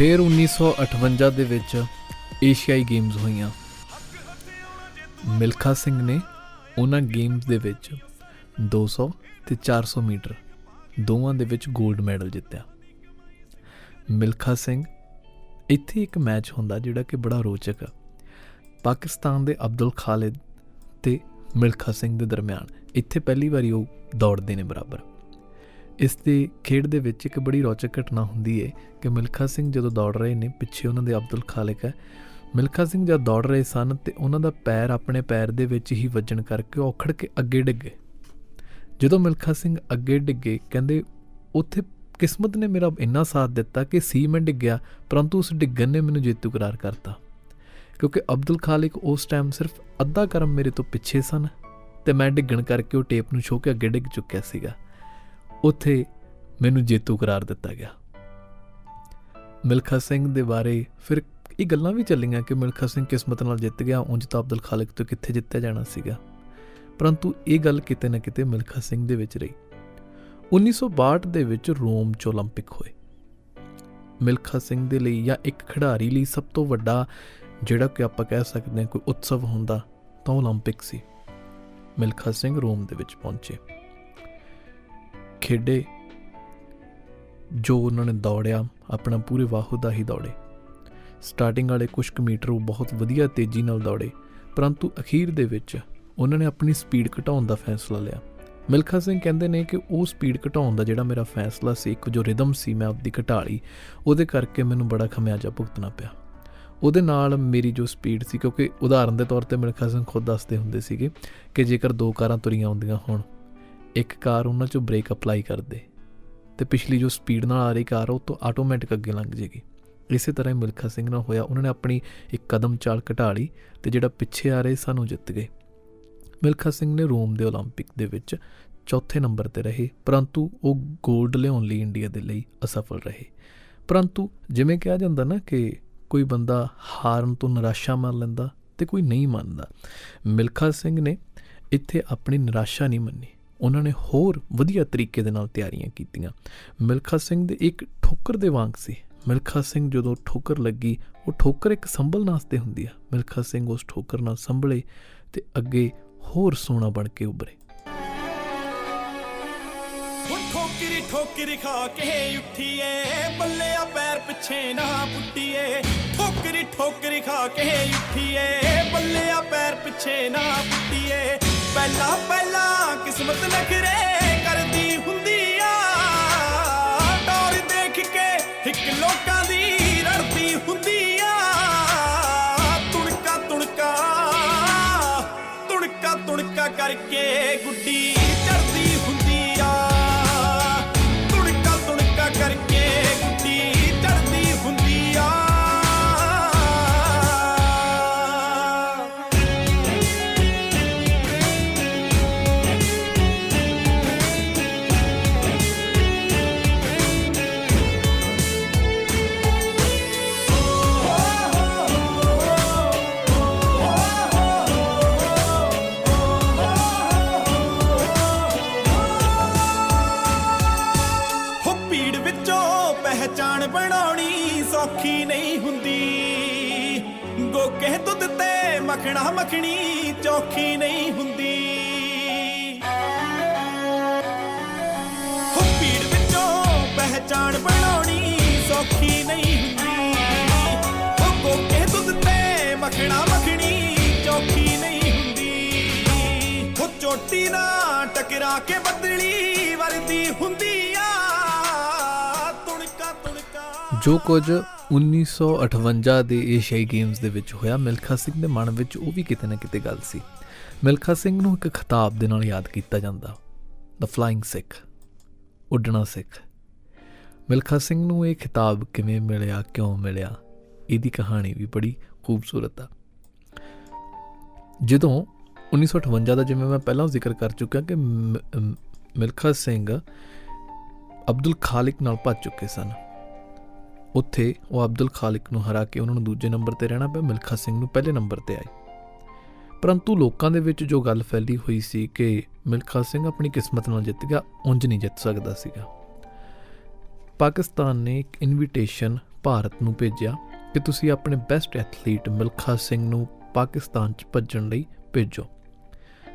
ਫਿਰ 1958 ਦੇ ਵਿੱਚ ਏਸ਼ੀਆਈ ਗੇਮਸ ਹੋਈਆਂ। ਮਿਲਖਾ ਸਿੰਘ ਨੇ ਉਹਨਾਂ ਗੇਮਸ ਦੇ ਵਿੱਚ 200 ਤੇ 400 ਮੀਟਰ ਦੋਵਾਂ ਦੇ ਵਿੱਚ 골ਡ ਮੈਡਲ ਜਿੱਤਿਆ। ਮਿਲਖਾ ਸਿੰਘ ਇੱਥੇ ਇੱਕ ਮੈਚ ਹੁੰਦਾ ਜਿਹੜਾ ਕਿ ਬੜਾ ਰੋਚਕ ਆ। ਪਾਕਿਸਤਾਨ ਦੇ ਅਬਦੁਲ ਖਾਲਿਦ ਤੇ ਮਿਲਖਾ ਸਿੰਘ ਦੇ ਦਰਮਿਆਨ ਇੱਥੇ ਪਹਿਲੀ ਵਾਰੀ ਉਹ ਦੌੜਦੇ ਨੇ ਬਰਾਬਰ। ਇਸ ਦੇ ਖੇਡ ਦੇ ਵਿੱਚ ਇੱਕ ਬੜੀ ਰੌਚਕ ਘਟਨਾ ਹੁੰਦੀ ਹੈ ਕਿ ਮਿਲਖਾ ਸਿੰਘ ਜਦੋਂ ਦੌੜ ਰਹੇ ਨੇ, ਪਿੱਛੇ ਉਹਨਾਂ ਦੇ ਅਬਦੁਲ ਖਾਲਿਕ ਹੈ। ਮਿਲਖਾ ਸਿੰਘ ਜਦ ਦੌੜ ਰਹੇ ਸਨ ਤੇ ਉਹਨਾਂ ਦਾ ਪੈਰ ਆਪਣੇ ਪੈਰ ਦੇ ਵਿੱਚ ਹੀ ਵੱਜਣ ਕਰਕੇ ਉਹ ਔਖੜ ਕੇ ਅੱਗੇ ਡਿੱਗੇ ਜਦੋਂ ਮਿਲਖਾ ਸਿੰਘ ਅੱਗੇ ਡਿੱਗੇ ਕਹਿੰਦੇ, ਉੱਥੇ ਕਿਸਮਤ ਨੇ ਮੇਰਾ ਇੰਨਾ ਸਾਥ ਦਿੱਤਾ ਕਿ ਸੀ ਮੈਂ ਡਿੱਗਿਆ ਪਰੰਤੂ ਉਸ ਡਿੱਗਣ ਨੇ ਮੈਨੂੰ ਜੇਤੂ ਕਰਾਰ ਕਰਤਾ। ਕਿਉਂਕਿ ਅਬਦੁਲ ਖਾਲਿਕ ਉਸ ਟਾਈਮ ਸਿਰਫ ਅੱਧਾ ਕਰਮ ਮੇਰੇ ਤੋਂ ਪਿੱਛੇ ਸਨ ਤੇ ਮੈਂ ਡਿੱਗਣ ਕਰਕੇ ਉਹ ਟੇਪ ਨੂੰ ਛੋ ਕੇ ਅੱਗੇ ਡਿੱਗ ਚੁੱਕਿਆ ਸੀਗਾ। ਉੱਥੇ ਮੈਨੂੰ ਜੇਤੂ ਕਰਾਰ ਦਿੱਤਾ ਗਿਆ ਮਿਲਖਾ ਸਿੰਘ ਦੇ ਬਾਰੇ ਫਿਰ ਇਹ ਗੱਲਾਂ ਵੀ ਚੱਲੀਆਂ ਕਿ ਮਿਲਖਾ ਸਿੰਘ ਕਿਸਮਤ ਨਾਲ ਜਿੱਤ ਗਿਆ ਉਂਝ ਤਾਂ ਅਬਦੁਲ ਖਾਲਿਕ ਤੋਂ ਕਿੱਥੇ ਜਿੱਤਿਆ ਜਾਣਾ ਸੀਗਾ ਪਰੰਤੂ ਇਹ ਗੱਲ ਕਿਤੇ ਨਾ ਕਿਤੇ ਮਿਲਖਾ ਸਿੰਘ ਦੇ ਵਿੱਚ ਰਹੀ 1962 ਦੇ ਵਿੱਚ ਰੋਮ 'ਚ 올림픽 ਹੋਏ ਮਿਲਖਾ ਸਿੰਘ ਦੇ ਲਈ ਜਾਂ ਇੱਕ ਖਿਡਾਰੀ ਲਈ ਸਭ ਤੋਂ ਵੱਡਾ ਜਿਹੜਾ ਕਿ ਆਪਾਂ ਕਹਿ ਸਕਦੇ ਹਾਂ ਕੋਈ ਉਤਸਵ ਹੁੰਦਾ ਤਾਂ 올림픽 ਸੀ ਮਿਲਖਾ ਸਿੰਘ ਰੋਮ ਦੇ ਵਿੱਚ ਪਹੁੰਚੇ ਖੇਡੇ, ਜੋ ਉਹਨਾਂ ਨੇ ਦੌੜਿਆ, ਆਪਣਾ ਪੂਰੇ ਵਾਹੂ ਦਾ ਹੀ ਦੌੜੇ। ਸਟਾਰਟਿੰਗ ਵਾਲੇ ਕੁਝ ਕੁ ਮੀਟਰ ਉਹ ਬਹੁਤ ਵਧੀਆ ਤੇਜ਼ੀ ਨਾਲ ਦੌੜੇ, ਪਰੰਤੂ ਅਖੀਰ ਦੇ ਵਿੱਚ ਉਹਨਾਂ ਨੇ ਆਪਣੀ ਸਪੀਡ ਘਟਾਉਣ ਦਾ ਫੈਸਲਾ ਲਿਆ। ਮਿਲਖਾ ਸਿੰਘ ਕਹਿੰਦੇ ਨੇ ਕਿ ਉਹ ਸਪੀਡ ਘਟਾਉਣ ਦਾ ਜਿਹੜਾ ਮੇਰਾ ਫੈਸਲਾ ਸੀ, ਇੱਕ ਜੋ ਰਿਦਮ ਸੀ ਮੈਂ ਆਪਦੀ ਘਟਾ ਲਈ, ਉਹਦੇ ਕਰਕੇ ਮੈਨੂੰ ਬੜਾ ਖਮਿਆਜਾ ਭੁਗਤਣਾ ਪਿਆ। ਉਹਦੇ ਨਾਲ ਮੇਰੀ ਜੋ ਸਪੀਡ ਸੀ, ਕਿਉਂਕਿ ਉਦਾਹਰਨ ਦੇ ਤੌਰ ਤੇ ਮਿਲਖਾ ਸਿੰਘ ਖੁਦ ਦੱਸਦੇ ਹੁੰਦੇ ਸੀਗੇ ਕਿ ਜੇਕਰ ਦੋ ਕਾਰਾਂ ਤੁਰੀਆਂ ਹੁੰਦੀਆਂ ਹੋਣ ਇੱਕ ਕਾਰ ਉਹਨਾਂ ਚੋਂ ਬ੍ਰੇਕ ਅਪਲਾਈ ਕਰ ਦੇ ਤੇ ਪਿਛਲੀ ਜੋ ਸਪੀਡ ਨਾਲ ਆ ਰਹੀ ਕਾਰ, ਉਹ ਤੋਂ ਆਟੋਮੈਟਿਕ ਅੱਗੇ ਲੰਘ ਜੇਗੀ। ਇਸੇ ਤਰ੍ਹਾਂ ਹੀ ਮਿਲਖਾ ਸਿੰਘ ਨਾਲ ਹੋਇਆ। ਉਹਨਾਂ ਨੇ ਆਪਣੀ ਇੱਕ ਕਦਮ ਚਾਲ ਘਟਾ ਲਈ ਤੇ ਜਿਹੜਾ ਪਿੱਛੇ ਆ ਰਹੇ ਸਾਨੂੰ ਜਿੱਤ ਗਏ। ਮਿਲਖਾ ਸਿੰਘ ਨੇ ਰੋਮ ਦੇ 올림픽 ਦੇ ਵਿੱਚ ਚੌਥੇ ਨੰਬਰ ਤੇ ਰਹੇ, ਪਰੰਤੂ ਉਹ 골ਡ ਲਿਆਉਣ ਲਈ ਇੰਡੀਆ ਦੇ ਲਈ ਅਸਫਲ ਰਹੇ। ਪਰੰਤੂ ਜਿਵੇਂ ਕਿਹਾ ਜਾਂਦਾ ਨਾ ਕਿ ਕੋਈ ਬੰਦਾ ਹਾਰਨ ਤੋਂ ਨਿਰਾਸ਼ਾ ਮੰਨ ਲੈਂਦਾ ਤੇ ਕੋਈ ਨਹੀਂ ਮੰਨਦਾ। ਮਿਲਖਾ ਸਿੰਘ ਨੇ ਇੱਥੇ ਆਪਣੀ ਨਿਰਾਸ਼ਾ ਨਹੀਂ ਮੰਨੀ। ਉਹਨਾਂ ਨੇ ਹੋਰ ਵਧੀਆ ਤਰੀਕੇ ਦੇ ਨਾਲ ਤਿਆਰੀਆਂ ਕੀਤੀਆਂ। ਮਿਲਖਾ ਸਿੰਘ ਦੇ ਇੱਕ ਠੋਕਰ ਦੇ ਵਾਂਗ ਸੀ। ਮਿਲਖਾ ਸਿੰਘ ਜਦੋਂ ਠੋਕਰ ਲੱਗੀ, ਉਹ ਠੋਕਰ ਇੱਕ ਸੰਭਲ ਨਾਸਤੇ ਹੁੰਦੀ ਆ। ਮਿਲਖਾ ਸਿੰਘ ਉਸ ਠੋਕਰ ਨਾਲ ਸੰਭਲੇ ਤੇ ਅੱਗੇ ਹੋਰ ਸੋਨਾ ਬਣ ਕੇ ਉੱਭਰੇ। ਉਹ ਠੋਕਰੀ ਠੋਕਰੀ ਖਾ ਕੇ ਉੱਠੀਏ, ਬੱਲਿਆ ਪੈਰ ਪਿੱਛੇ ਨਾ ਪੁੱਟੀਏ। ਠੋਕਰੀ ਠੋਕਰੀ ਖਾ ਕੇ ਉੱਠੀਏ, ਬੱਲਿਆ ਪੈਰ ਪਿੱਛੇ ਨਾ ਪੁੱਟੀਏ। ਪਹਿਲਾ ਪਹਿਲਾ ਕਿਸਮਤ ਨਖਰੇ ਕਰਦੀ ਹੁੰਦੀ ਆ। ਡੋਰ ਦੇਖ ਕੇ ਇੱਕ ਲੋਕਾਂ ਦੀ ਰੜਦੀ ਹੁੰਦੀ ਆ। ਤੁਣਕਾ ਤੁਣਕਾ ਤੁਣਕਾ ਤੁਣਕਾ ਕਰਕੇ ਗੁੱਡੀ ਗੋਕੇ ਦੁੱਧ ਤੇ ਮੱਖਣਾ ਮੱਖਣੀ ਚੌਖੀ ਨਹੀਂ ਹੁੰਦੀ। ਹੋ ਭੀੜ ਵਿੱਚੋਂ ਪਹਿਚਾਣ ਬਣਾਉਣੀ ਸੌਖੀ ਨਹੀਂ ਹੁੰਦੀ। ਹੋ ਗੋਕੇ ਦੁੱਧ ਤੇ ਮੱਖਣਾ ਮੱਖਣੀ ਚੌਖੀ ਨਹੀਂ ਹੁੰਦੀ। ਹੋ ਚੋਟੀ ਨਾ ਟਕਰਾ ਕੇ ਬਦਲੀ ਵਰਦੀ ਹੁੰਦੀ। ਜੋ ਕੁਝ 1958 ਦੇ ਏਸ਼ੀਆਈ ਗੇਮਸ ਦੇ ਵਿੱਚ ਹੋਇਆ, ਮਿਲਖਾ ਸਿੰਘ ਦੇ ਮਨ ਵਿੱਚ ਉਹ ਵੀ ਕਿਤੇ ਨਾ ਕਿਤੇ ਗੱਲ ਸੀ। ਮਿਲਖਾ ਸਿੰਘ ਨੂੰ ਇੱਕ ਖਿਤਾਬ ਦੇ ਨਾਲ ਯਾਦ ਕੀਤਾ ਜਾਂਦਾ। ਦ ਫਲਾਈਂਗ ਸਿੱਖ ਉੱਡਣਾ ਸਿੱਖ। ਮਿਲਖਾ ਸਿੰਘ ਨੂੰ ਇਹ ਖਿਤਾਬ ਕਿਵੇਂ ਮਿਲਿਆ, ਕਿਉਂ ਮਿਲਿਆ? ਇਹਦੀ ਕਹਾਣੀ ਵੀ ਬੜੀ ਖੂਬਸੂਰਤ ਆ। ਜਦੋਂ 1958 ਦਾ ਜਿਵੇਂ ਮੈਂ ਪਹਿਲਾਂ ਜ਼ਿਕਰ ਕਰ ਚੁੱਕਿਆ ਕਿ ਮਿਲਖਾ ਸਿੰਘ ਅਬਦੁਲ ਖਾਲਿਕ ਨਾਲ ਭੱਜ ਚੁੱਕੇ ਸਨ। ਉੱਥੇ ਉਹ ਅਬਦੁਲ ਖਾਲਿਕ ਨੂੰ ਹਰਾ ਕੇ ਉਹਨਾਂ ਨੂੰ ਦੂਜੇ ਨੰਬਰ ਤੇ ਰਹਿਣਾ ਪਿਆ, ਮਿਲਖਾ ਸਿੰਘ ਨੂੰ ਪਹਿਲੇ ਨੰਬਰ ਤੇ ਆਏ। ਪਰੰਤੂ ਲੋਕਾਂ ਦੇ ਵਿੱਚ ਜੋ ਗੱਲ ਫੈਲੀ ਹੋਈ ਸੀ ਕਿ ਮਿਲਖਾ ਸਿੰਘ ਆਪਣੀ ਕਿਸਮਤ ਨਾਲ ਜਿੱਤ ਗਿਆ, ਉਂਝ ਨਹੀਂ ਜਿੱਤ ਸਕਦਾ ਸੀਗਾ। ਪਾਕਿਸਤਾਨ ਨੇ ਇੱਕ ਇਨਵੀਟੇਸ਼ਨ ਭਾਰਤ ਨੂੰ ਭੇਜਿਆ ਕਿ ਤੁਸੀਂ ਆਪਣੇ ਬੈਸਟ ਐਥਲੀਟ ਮਿਲਖਾ ਸਿੰਘ ਨੂੰ ਪਾਕਿਸਤਾਨ 'ਚ ਭੱਜਣ ਲਈ ਭੇਜੋ।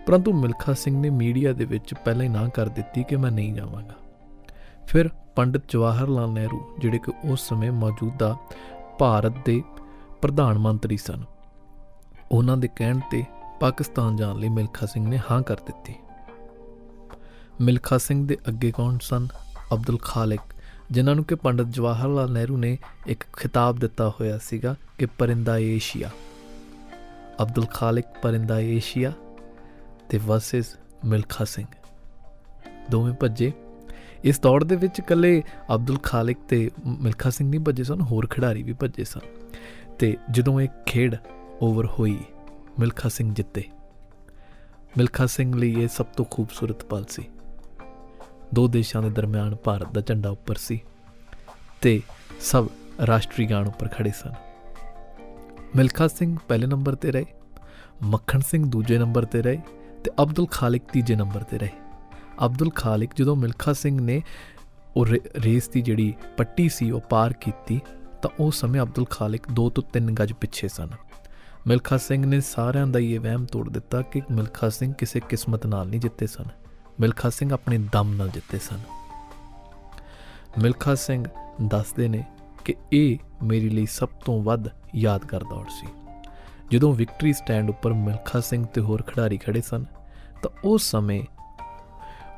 ਪਰੰਤੂ ਮਿਲਖਾ ਸਿੰਘ ਨੇ ਮੀਡੀਆ ਦੇ ਵਿੱਚ ਪਹਿਲਾਂ ਹੀ ਨਾ ਕਰ ਦਿੱਤੀ ਕਿ ਮੈਂ ਨਹੀਂ ਜਾਵਾਂਗਾ। ਫਿਰ ਪੰਡਿਤ ਜਵਾਹਰ ਲਾਲ ਨਹਿਰੂ, ਜਿਹੜੇ ਕਿ ਉਸ ਸਮੇਂ ਮੌਜੂਦਾ ਭਾਰਤ ਦੇ ਪ੍ਰਧਾਨ ਮੰਤਰੀ ਸਨ। ਉਹਨਾਂ ਦੇ ਕਹਿਣ ਤੇ ਪਾਕਿਸਤਾਨ ਜਾਣ ਲਈ ਮਿਲਖਾ ਸਿੰਘ ਨੇ ਹਾਂ ਕਰ ਦਿੱਤੀ। ਮਿਲਖਾ ਸਿੰਘ ਦੇ ਅੱਗੇ ਕੌਣ ਸਨ? ਅਬਦੁਲ ਖਾਲਿਕ, ਜਿਨ੍ਹਾਂ ਨੂੰ ਕਿ ਪੰਡਿਤ ਜਵਾਹਰ ਲਾਲ ਨਹਿਰੂ ਨੇ ਇੱਕ ਖਿਤਾਬ ਦਿੱਤਾ ਹੋਇਆ ਸੀਗਾ ਕਿ ਪਰਿੰਦਾ ਏਸ਼ੀਆ। ਅਬਦੁਲ ਖਾਲਿਕ, ਪਰਿੰਦਾ ਏਸ਼ੀਆ ਤੇ ਵਰਸਸ ਮਿਲਖਾ ਸਿੰਘ। ਦੋਵੇਂ ਭੱਜੇ ਇਸ ਦੌੜ ਦੇ ਵਿੱਚ ਇਕੱਲੇ ਅਬਦੁਲ ਖਾਲਿਕ ਤੇ ਮਿਲਖਾ ਸਿੰਘ ਨਹੀਂ ਭੱਜੇ ਸਨ, ਹੋਰ ਖਿਡਾਰੀ ਵੀ ਭੱਜੇ ਸਨ। ਤੇ ਜਦੋਂ ਇਹ ਖੇਡ ਓਵਰ ਹੋਈ, ਮਿਲਖਾ ਸਿੰਘ ਜਿੱਤੇ। ਮਿਲਖਾ ਸਿੰਘ ਲਈ ਇਹ ਸਭ ਤੋਂ ਖੂਬਸੂਰਤ ਪਲ ਸੀ। ਦੋ ਦੇਸ਼ਾਂ ਦੇ ਦਰਮਿਆਨ ਭਾਰਤ ਦਾ ਝੰਡਾ ਉੱਪਰ ਸੀ ਤੇ ਸਭ ਰਾਸ਼ਟਰੀ ਗਾਨ ਉੱਪਰ ਖੜੇ ਸਨ। ਮਿਲਖਾ ਸਿੰਘ ਪਹਿਲੇ ਨੰਬਰ ਤੇ ਰਹੇ, ਮੱਖਣ ਸਿੰਘ ਦੂਜੇ ਨੰਬਰ ਤੇ ਰਹੇ ਤੇ ਅਬਦੁਲ ਖਾਲਿਕ ਤੀਜੇ ਨੰਬਰ ਤੇ ਰਹੇ। ਅਬਦੁਲ ਖਾਲਿਕ ਜਦੋਂ ਮਿਲਖਾ ਸਿੰਘ ਨੇ ਉਹ ਰੇਸ ਦੀ ਜਿਹੜੀ ਪੱਟੀ ਸੀ ਉਹ ਪਾਰ ਕੀਤੀ, ਤਾਂ ਉਸ ਸਮੇਂ ਅਬਦੁਲ ਖਾਲਿਕ 2 ਤੋਂ 3 ਗਜ ਪਿੱਛੇ ਸਨ। ਮਿਲਖਾ ਸਿੰਘ ਨੇ ਸਾਰਿਆਂ ਦਾ ਇਹ ਵਹਿਮ ਤੋੜ ਦਿੱਤਾ ਕਿ ਮਿਲਖਾ ਸਿੰਘ ਕਿਸੇ ਕਿਸਮਤ ਨਾਲ ਨਹੀਂ ਜਿੱਤੇ ਸਨ। ਮਿਲਖਾ ਸਿੰਘ ਆਪਣੇ ਦਮ ਨਾਲ ਜਿੱਤੇ ਸਨ। ਮਿਲਖਾ ਸਿੰਘ ਦੱਸਦੇ ਨੇ ਕਿ ਇਹ ਮੇਰੀ ਲਈ ਸਭ ਤੋਂ ਵੱਧ ਯਾਦਗਾਰ ਦੌੜ ਸੀ। ਜਦੋਂ ਵਿਕਟਰੀ ਸਟੈਂਡ ਉੱਪਰ ਮਿਲਖਾ ਸਿੰਘ ਤੇ ਹੋਰ ਖਿਡਾਰੀ ਖੜੇ ਸਨ, ਤਾਂ ਉਸ ਸਮੇਂ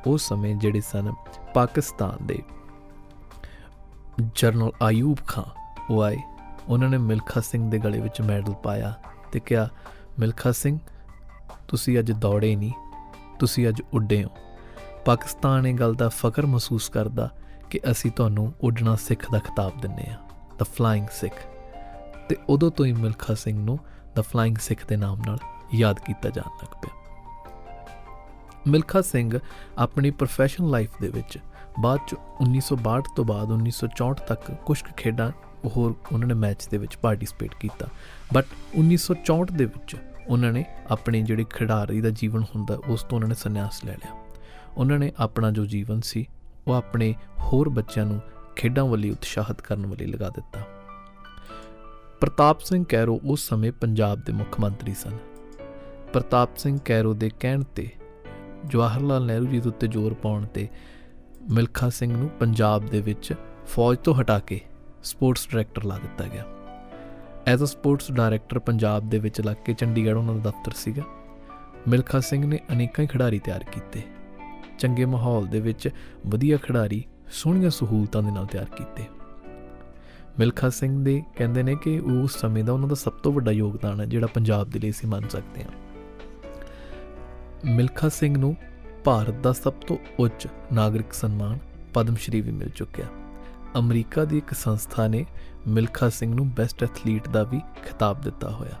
ਉਸ ਸਮੇਂ ਜਿਹੜੇ ਸਨ ਪਾਕਿਸਤਾਨ ਦੇ। ਜਰਨਲ ਆਯੂਬ ਖਾਨ ਉਹ ਆਏ। ਉਹਨਾਂ ਨੇ ਮਿਲਖਾ ਸਿੰਘ ਦੇ ਗਲੇ ਵਿੱਚ ਮੈਡਲ ਪਾਇਆ ਤੇ ਕਿਹਾ, ਮਿਲਖਾ ਸਿੰਘ, ਤੁਸੀਂ ਅੱਜ ਦੌੜੇ ਨਹੀਂ, ਤੁਸੀਂ ਅੱਜ ਉੱਡੇ ਹੋ। ਪਾਕਿਸਤਾਨ ਇਹ ਗੱਲ ਦਾ ਫਖਰ ਮਹਿਸੂਸ ਕਰਦਾ ਕਿ ਅਸੀਂ ਤੁਹਾਨੂੰ ਉੱਡਣਾ ਸਿੱਖ ਦਾ ਖਿਤਾਬ ਦਿੰਨੇ ਆ ਦ ਫਲਾਈਂਗ ਸਿੱਖ। ਤੇ ਉਦੋਂ ਤੋਂ ਹੀ ਮਿਲਖਾ ਸਿੰਘ ਨੂੰ ਦ ਫਲਾਈਂਗ ਸਿੱਖ ਦੇ ਨਾਮ ਨਾਲ ਯਾਦ ਕੀਤਾ ਜਾਣ ਲੱਗ ਪਿਆ। ਮਿਲਖਾ ਸਿੰਘ ਆਪਣੀ ਪ੍ਰੋਫੈਸ਼ਨਲ ਲਾਈਫ ਦੇ ਵਿੱਚ ਬਾਅਦ ਚ 1962 ਤੋਂ ਬਾਅਦ 1964 ਤੱਕ ਕੁਝ ਖੇਡਾਂ ਹੋਰ ਉਹਨਾਂ ਨੇ ਮੈਚ ਦੇ ਵਿੱਚ ਪਾਰਟਿਸਿਪੇਟ ਕੀਤਾ। ਬਟ 1964 ਦੇ ਵਿੱਚ ਉਹਨਾਂ ਨੇ ਆਪਣੇ ਜਿਹੜੇ ਖਿਡਾਰੀ ਦਾ ਜੀਵਨ ਹੁੰਦਾ ਉਸ ਤੋਂ ਉਹਨਾਂ ਨੇ ਸੰਨਿਆਸ ਲੈ ਲਿਆ। ਉਹਨਾਂ ਨੇ ਆਪਣਾ ਜੋ ਜੀਵਨ ਸੀ, ਉਹ ਆਪਣੇ ਹੋਰ ਬੱਚਿਆਂ ਨੂੰ ਖੇਡਾਂ ਵੱਲ ਉਤਸ਼ਾਹਿਤ ਕਰਨ ਵੱਲ ਲਗਾ ਦਿੱਤਾ। ਪ੍ਰਤਾਪ ਸਿੰਘ ਕੈਰੋ ਉਸ ਸਮੇਂ ਪੰਜਾਬ ਦੇ ਮੁੱਖ ਮੰਤਰੀ ਸਨ। ਪ੍ਰਤਾਪ ਸਿੰਘ ਕੈਰੋ ਦੇ ਕਹਿਣ ਤੇ ਜਵਾਹਰ ਲਾਲ ਨਹਿਰੂ ਜੀ ਦੇ ਉੱਤੇ ਜ਼ੋਰ ਪਾਉਣ ਤੇ ਮਿਲਖਾ ਸਿੰਘ ਨੂੰ ਪੰਜਾਬ ਦੇ ਵਿੱਚ ਫੌਜ ਤੋਂ ਹਟਾ ਕੇ ਸਪੋਰਟਸ ਡਾਇਰੈਕਟਰ ਲਾ ਦਿੱਤਾ ਗਿਆ। As a sports director Punjab ਦੇ ਵਿੱਚ ਲੱਗ ਕੇ ਚੰਡੀਗੜ੍ਹ ਉਹਨਾਂ ਦਾ ਦਫ਼ਤਰ ਸੀਗਾ। ਮਿਲਖਾ ਸਿੰਘ ਨੇ ਅਨੇਕਾਂ ਖਿਡਾਰੀ ਤਿਆਰ ਕੀਤੇ। ਚੰਗੇ ਮਾਹੌਲ ਦੇ ਵਿੱਚ ਵਧੀਆ ਖਿਡਾਰੀ, ਸੋਹਣੀਆਂ ਸਹੂਲਤਾਂ ਦੇ ਨਾਲ ਤਿਆਰ ਕੀਤੇ। ਮਿਲਖਾ ਸਿੰਘ ਦੇ ਕਹਿੰਦੇ ਨੇ ਕਿ ਉਸ ਸਮੇਂ ਦਾ ਉਹਨਾਂ ਦਾ ਸਭ ਤੋਂ ਵੱਡਾ ਯੋਗਦਾਨ ਹੈ ਜਿਹੜਾ ਪੰਜਾਬ ਦੇ ਲਈ ਅਸੀਂ ਮੰਨ ਸਕਦੇ ਹਾਂ। ਮਿਲਖਾ ਸਿੰਘ ਨੂੰ ਭਾਰਤ ਦਾ ਸਭ ਤੋਂ ਉੱਚ ਨਾਗਰਿਕ ਸਨਮਾਨ ਪਦਮ ਸ਼੍ਰੀ ਵੀ ਮਿਲ ਚੁੱਕਿਆ। ਅਮਰੀਕਾ ਦੀ ਇੱਕ ਸੰਸਥਾ ਨੇ ਮਿਲਖਾ ਸਿੰਘ ਨੂੰ ਬੈਸਟ ਐਥਲੀਟ ਦਾ ਵੀ ਖਿਤਾਬ ਦਿੱਤਾ ਹੋਇਆ।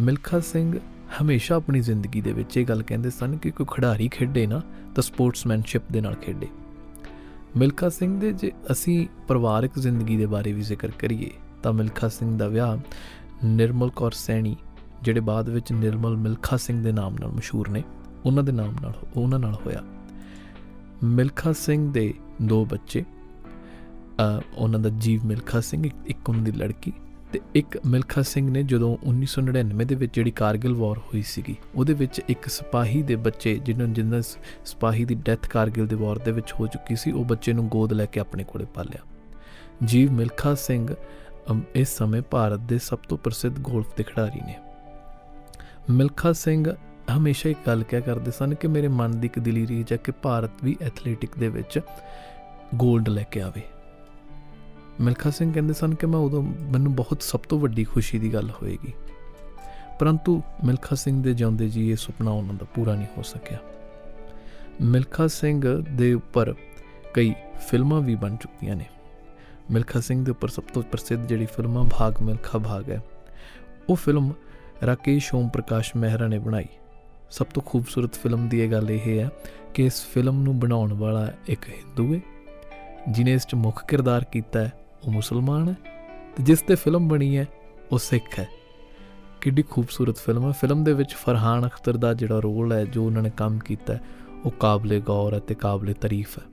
ਮਿਲਖਾ ਸਿੰਘ ਹਮੇਸ਼ਾ ਆਪਣੀ ਜ਼ਿੰਦਗੀ ਦੇ ਵਿੱਚ ਇਹ ਗੱਲ ਕਹਿੰਦੇ ਸਨ ਕਿ ਕੋਈ ਖਿਡਾਰੀ ਖੇਡੇ ਨਾ ਤਾਂ ਸਪੋਰਟਸਮੈਨਸ਼ਿਪ ਦੇ ਨਾਲ ਖੇਡੇ। ਮਿਲਖਾ ਸਿੰਘ ਦੇ ਜੇ ਅਸੀਂ ਪਰਿਵਾਰਕ ਜ਼ਿੰਦਗੀ ਦੇ ਬਾਰੇ ਵੀ ਜ਼ਿਕਰ ਕਰੀਏ ਤਾਂ ਮਿਲਖਾ ਸਿੰਘ ਦਾ ਵਿਆਹ ਨਿਰਮਲ ਕੌਰ ਸੈਣੀ ਜਿਹੜੇ ਬਾਅਦ ਵਿੱਚ ਨਿਰਮਲ ਮਿਲਖਾ ਸਿੰਘ ਦੇ ਨਾਮ ਨਾਲ ਮਸ਼ਹੂਰ ਨੇ, ਉਹਨਾਂ ਦੇ ਨਾਮ ਨਾਲ, ਉਹਨਾਂ ਨਾਲ ਹੋਇਆ। ਮਿਲਖਾ ਸਿੰਘ ਦੇ ਦੋ ਬੱਚੇ ਉਹਨਾਂ ਦਾ ਜੀਵ ਮਿਲਖਾ ਸਿੰਘ, ਇੱਕ ਉਹਨਾਂ ਦੀ ਲੜਕੀ ਤੇ ਇੱਕ ਮਿਲਖਾ ਸਿੰਘ ਨੇ ਜਦੋਂ 1999 ਦੇ ਵਿੱਚ ਜਿਹੜੀ ਕਾਰਗਿਲ ਵਾਰ ਹੋਈ ਸੀਗੀ, ਉਹਦੇ ਵਿੱਚ ਇੱਕ ਸਿਪਾਹੀ ਦੇ ਬੱਚੇ ਜਿਹਨਾਂ ਜਿੰਨਾ ਸਿਪਾਹੀ ਦੀ ਡੈਥ ਕਾਰਗਿਲ ਦੇ ਵਾਰ ਦੇ ਵਿੱਚ ਹੋ ਚੁੱਕੀ ਸੀ, ਉਹ ਬੱਚੇ ਨੂੰ ਗੋਦ ਲੈ ਕੇ ਆਪਣੇ ਕੋਲੇ ਪਾਲਿਆ ਜੀਵ ਮਿਲਖਾ ਸਿੰਘ ਇਸ ਸਮੇਂ ਭਾਰਤ ਦੇ ਸਭ ਤੋਂ ਪ੍ਰਸਿੱਧ ਗੋਲਫ ਦੇ ਖਿਡਾਰੀ ਨੇ। ਮਿਲਖਾ ਸਿੰਘ ਹਮੇਸ਼ਾ ਇੱਕ ਗੱਲ ਕਿਹਾ ਕਰਦੇ ਸਨ ਕਿ ਮੇਰੇ ਮਨ ਦੀ ਇੱਕ ਦਿਲੀ ਰੀਝ ਹੈ ਕਿ ਭਾਰਤ ਵੀ ਐਥਲੈਟਿਕ ਦੇ ਵਿੱਚ 골ਡ ਲੈ ਕੇ ਆਵੇ। ਮਿਲਖਾ ਸਿੰਘ ਕਹਿੰਦੇ ਸਨ ਕਿ ਮੈਂ ਉਦੋਂ ਮੈਨੂੰ ਬਹੁਤ ਸਭ ਤੋਂ ਵੱਡੀ ਖੁਸ਼ੀ ਦੀ ਗੱਲ ਹੋਏਗੀ। ਪਰੰਤੂ ਮਿਲਖਾ ਸਿੰਘ ਦੇ ਜਿਉਂਦੇ ਜੀ ਇਹ ਸੁਪਨਾ ਉਹਨਾਂ ਦਾ ਪੂਰਾ ਨਹੀਂ ਹੋ ਸਕਿਆ। ਮਿਲਖਾ ਸਿੰਘ ਦੇ ਉੱਪਰ ਕਈ ਫਿਲਮਾਂ ਵੀ ਬਣ ਚੁੱਕੀਆਂ ਨੇ। ਮਿਲਖਾ ਸਿੰਘ ਦੇ ਉੱਪਰ ਸਭ ਤੋਂ ਪ੍ਰਸਿੱਧ ਜਿਹੜੀ ਫਿਲਮਾਂ ਭਾਗ ਮਿਲਖਾ ਭਾਗ ਹੈ, ਉਹ ਫਿਲਮ ਰਾਕੇਸ਼ ਓਮ ਪ੍ਰਕਾਸ਼ ਮਹਿਰਾ ਨੇ ਬਣਾਈ। ਸਭ ਤੋਂ ਖੂਬਸੂਰਤ ਫਿਲਮ ਦੀ ਇਹ ਗੱਲ ਇਹ ਹੈ ਕਿ ਇਸ ਫਿਲਮ ਨੂੰ ਬਣਾਉਣ ਵਾਲਾ ਇੱਕ ਹਿੰਦੂ ਹੈ ਜਿਨੇ ਇਸ 'ਚ ਮੁੱਖ ਕਿਰਦਾਰ ਕੀਤਾ ਹੈ ਉਹ ਮੁਸਲਮਾਨ ਹੈ ਤੇ ਜਿਸ ਤੇ ਫਿਲਮ ਬਣੀ ਹੈ ਉਹ ਸਿੱਖ ਹੈ। ਕਿੱਡੀ ਖੂਬਸੂਰਤ ਫਿਲਮ ਹੈ। ਫਿਲਮ ਦੇ ਵਿੱਚ ਫਰਹਾਨ ਅਖਤਰ ਦਾ ਜਿਹੜਾ ਰੋਲ ਹੈ ਜੋ ਉਹਨਾਂ ਨੇ ਕੰਮ ਕੀਤਾ ਹੈ, ਉਹ ਕਾਬਲੇ ਗੌਰ ਹੈ ਤੇ ਕਾਬਲੇ ਤਾਰੀਫ ਹੈ।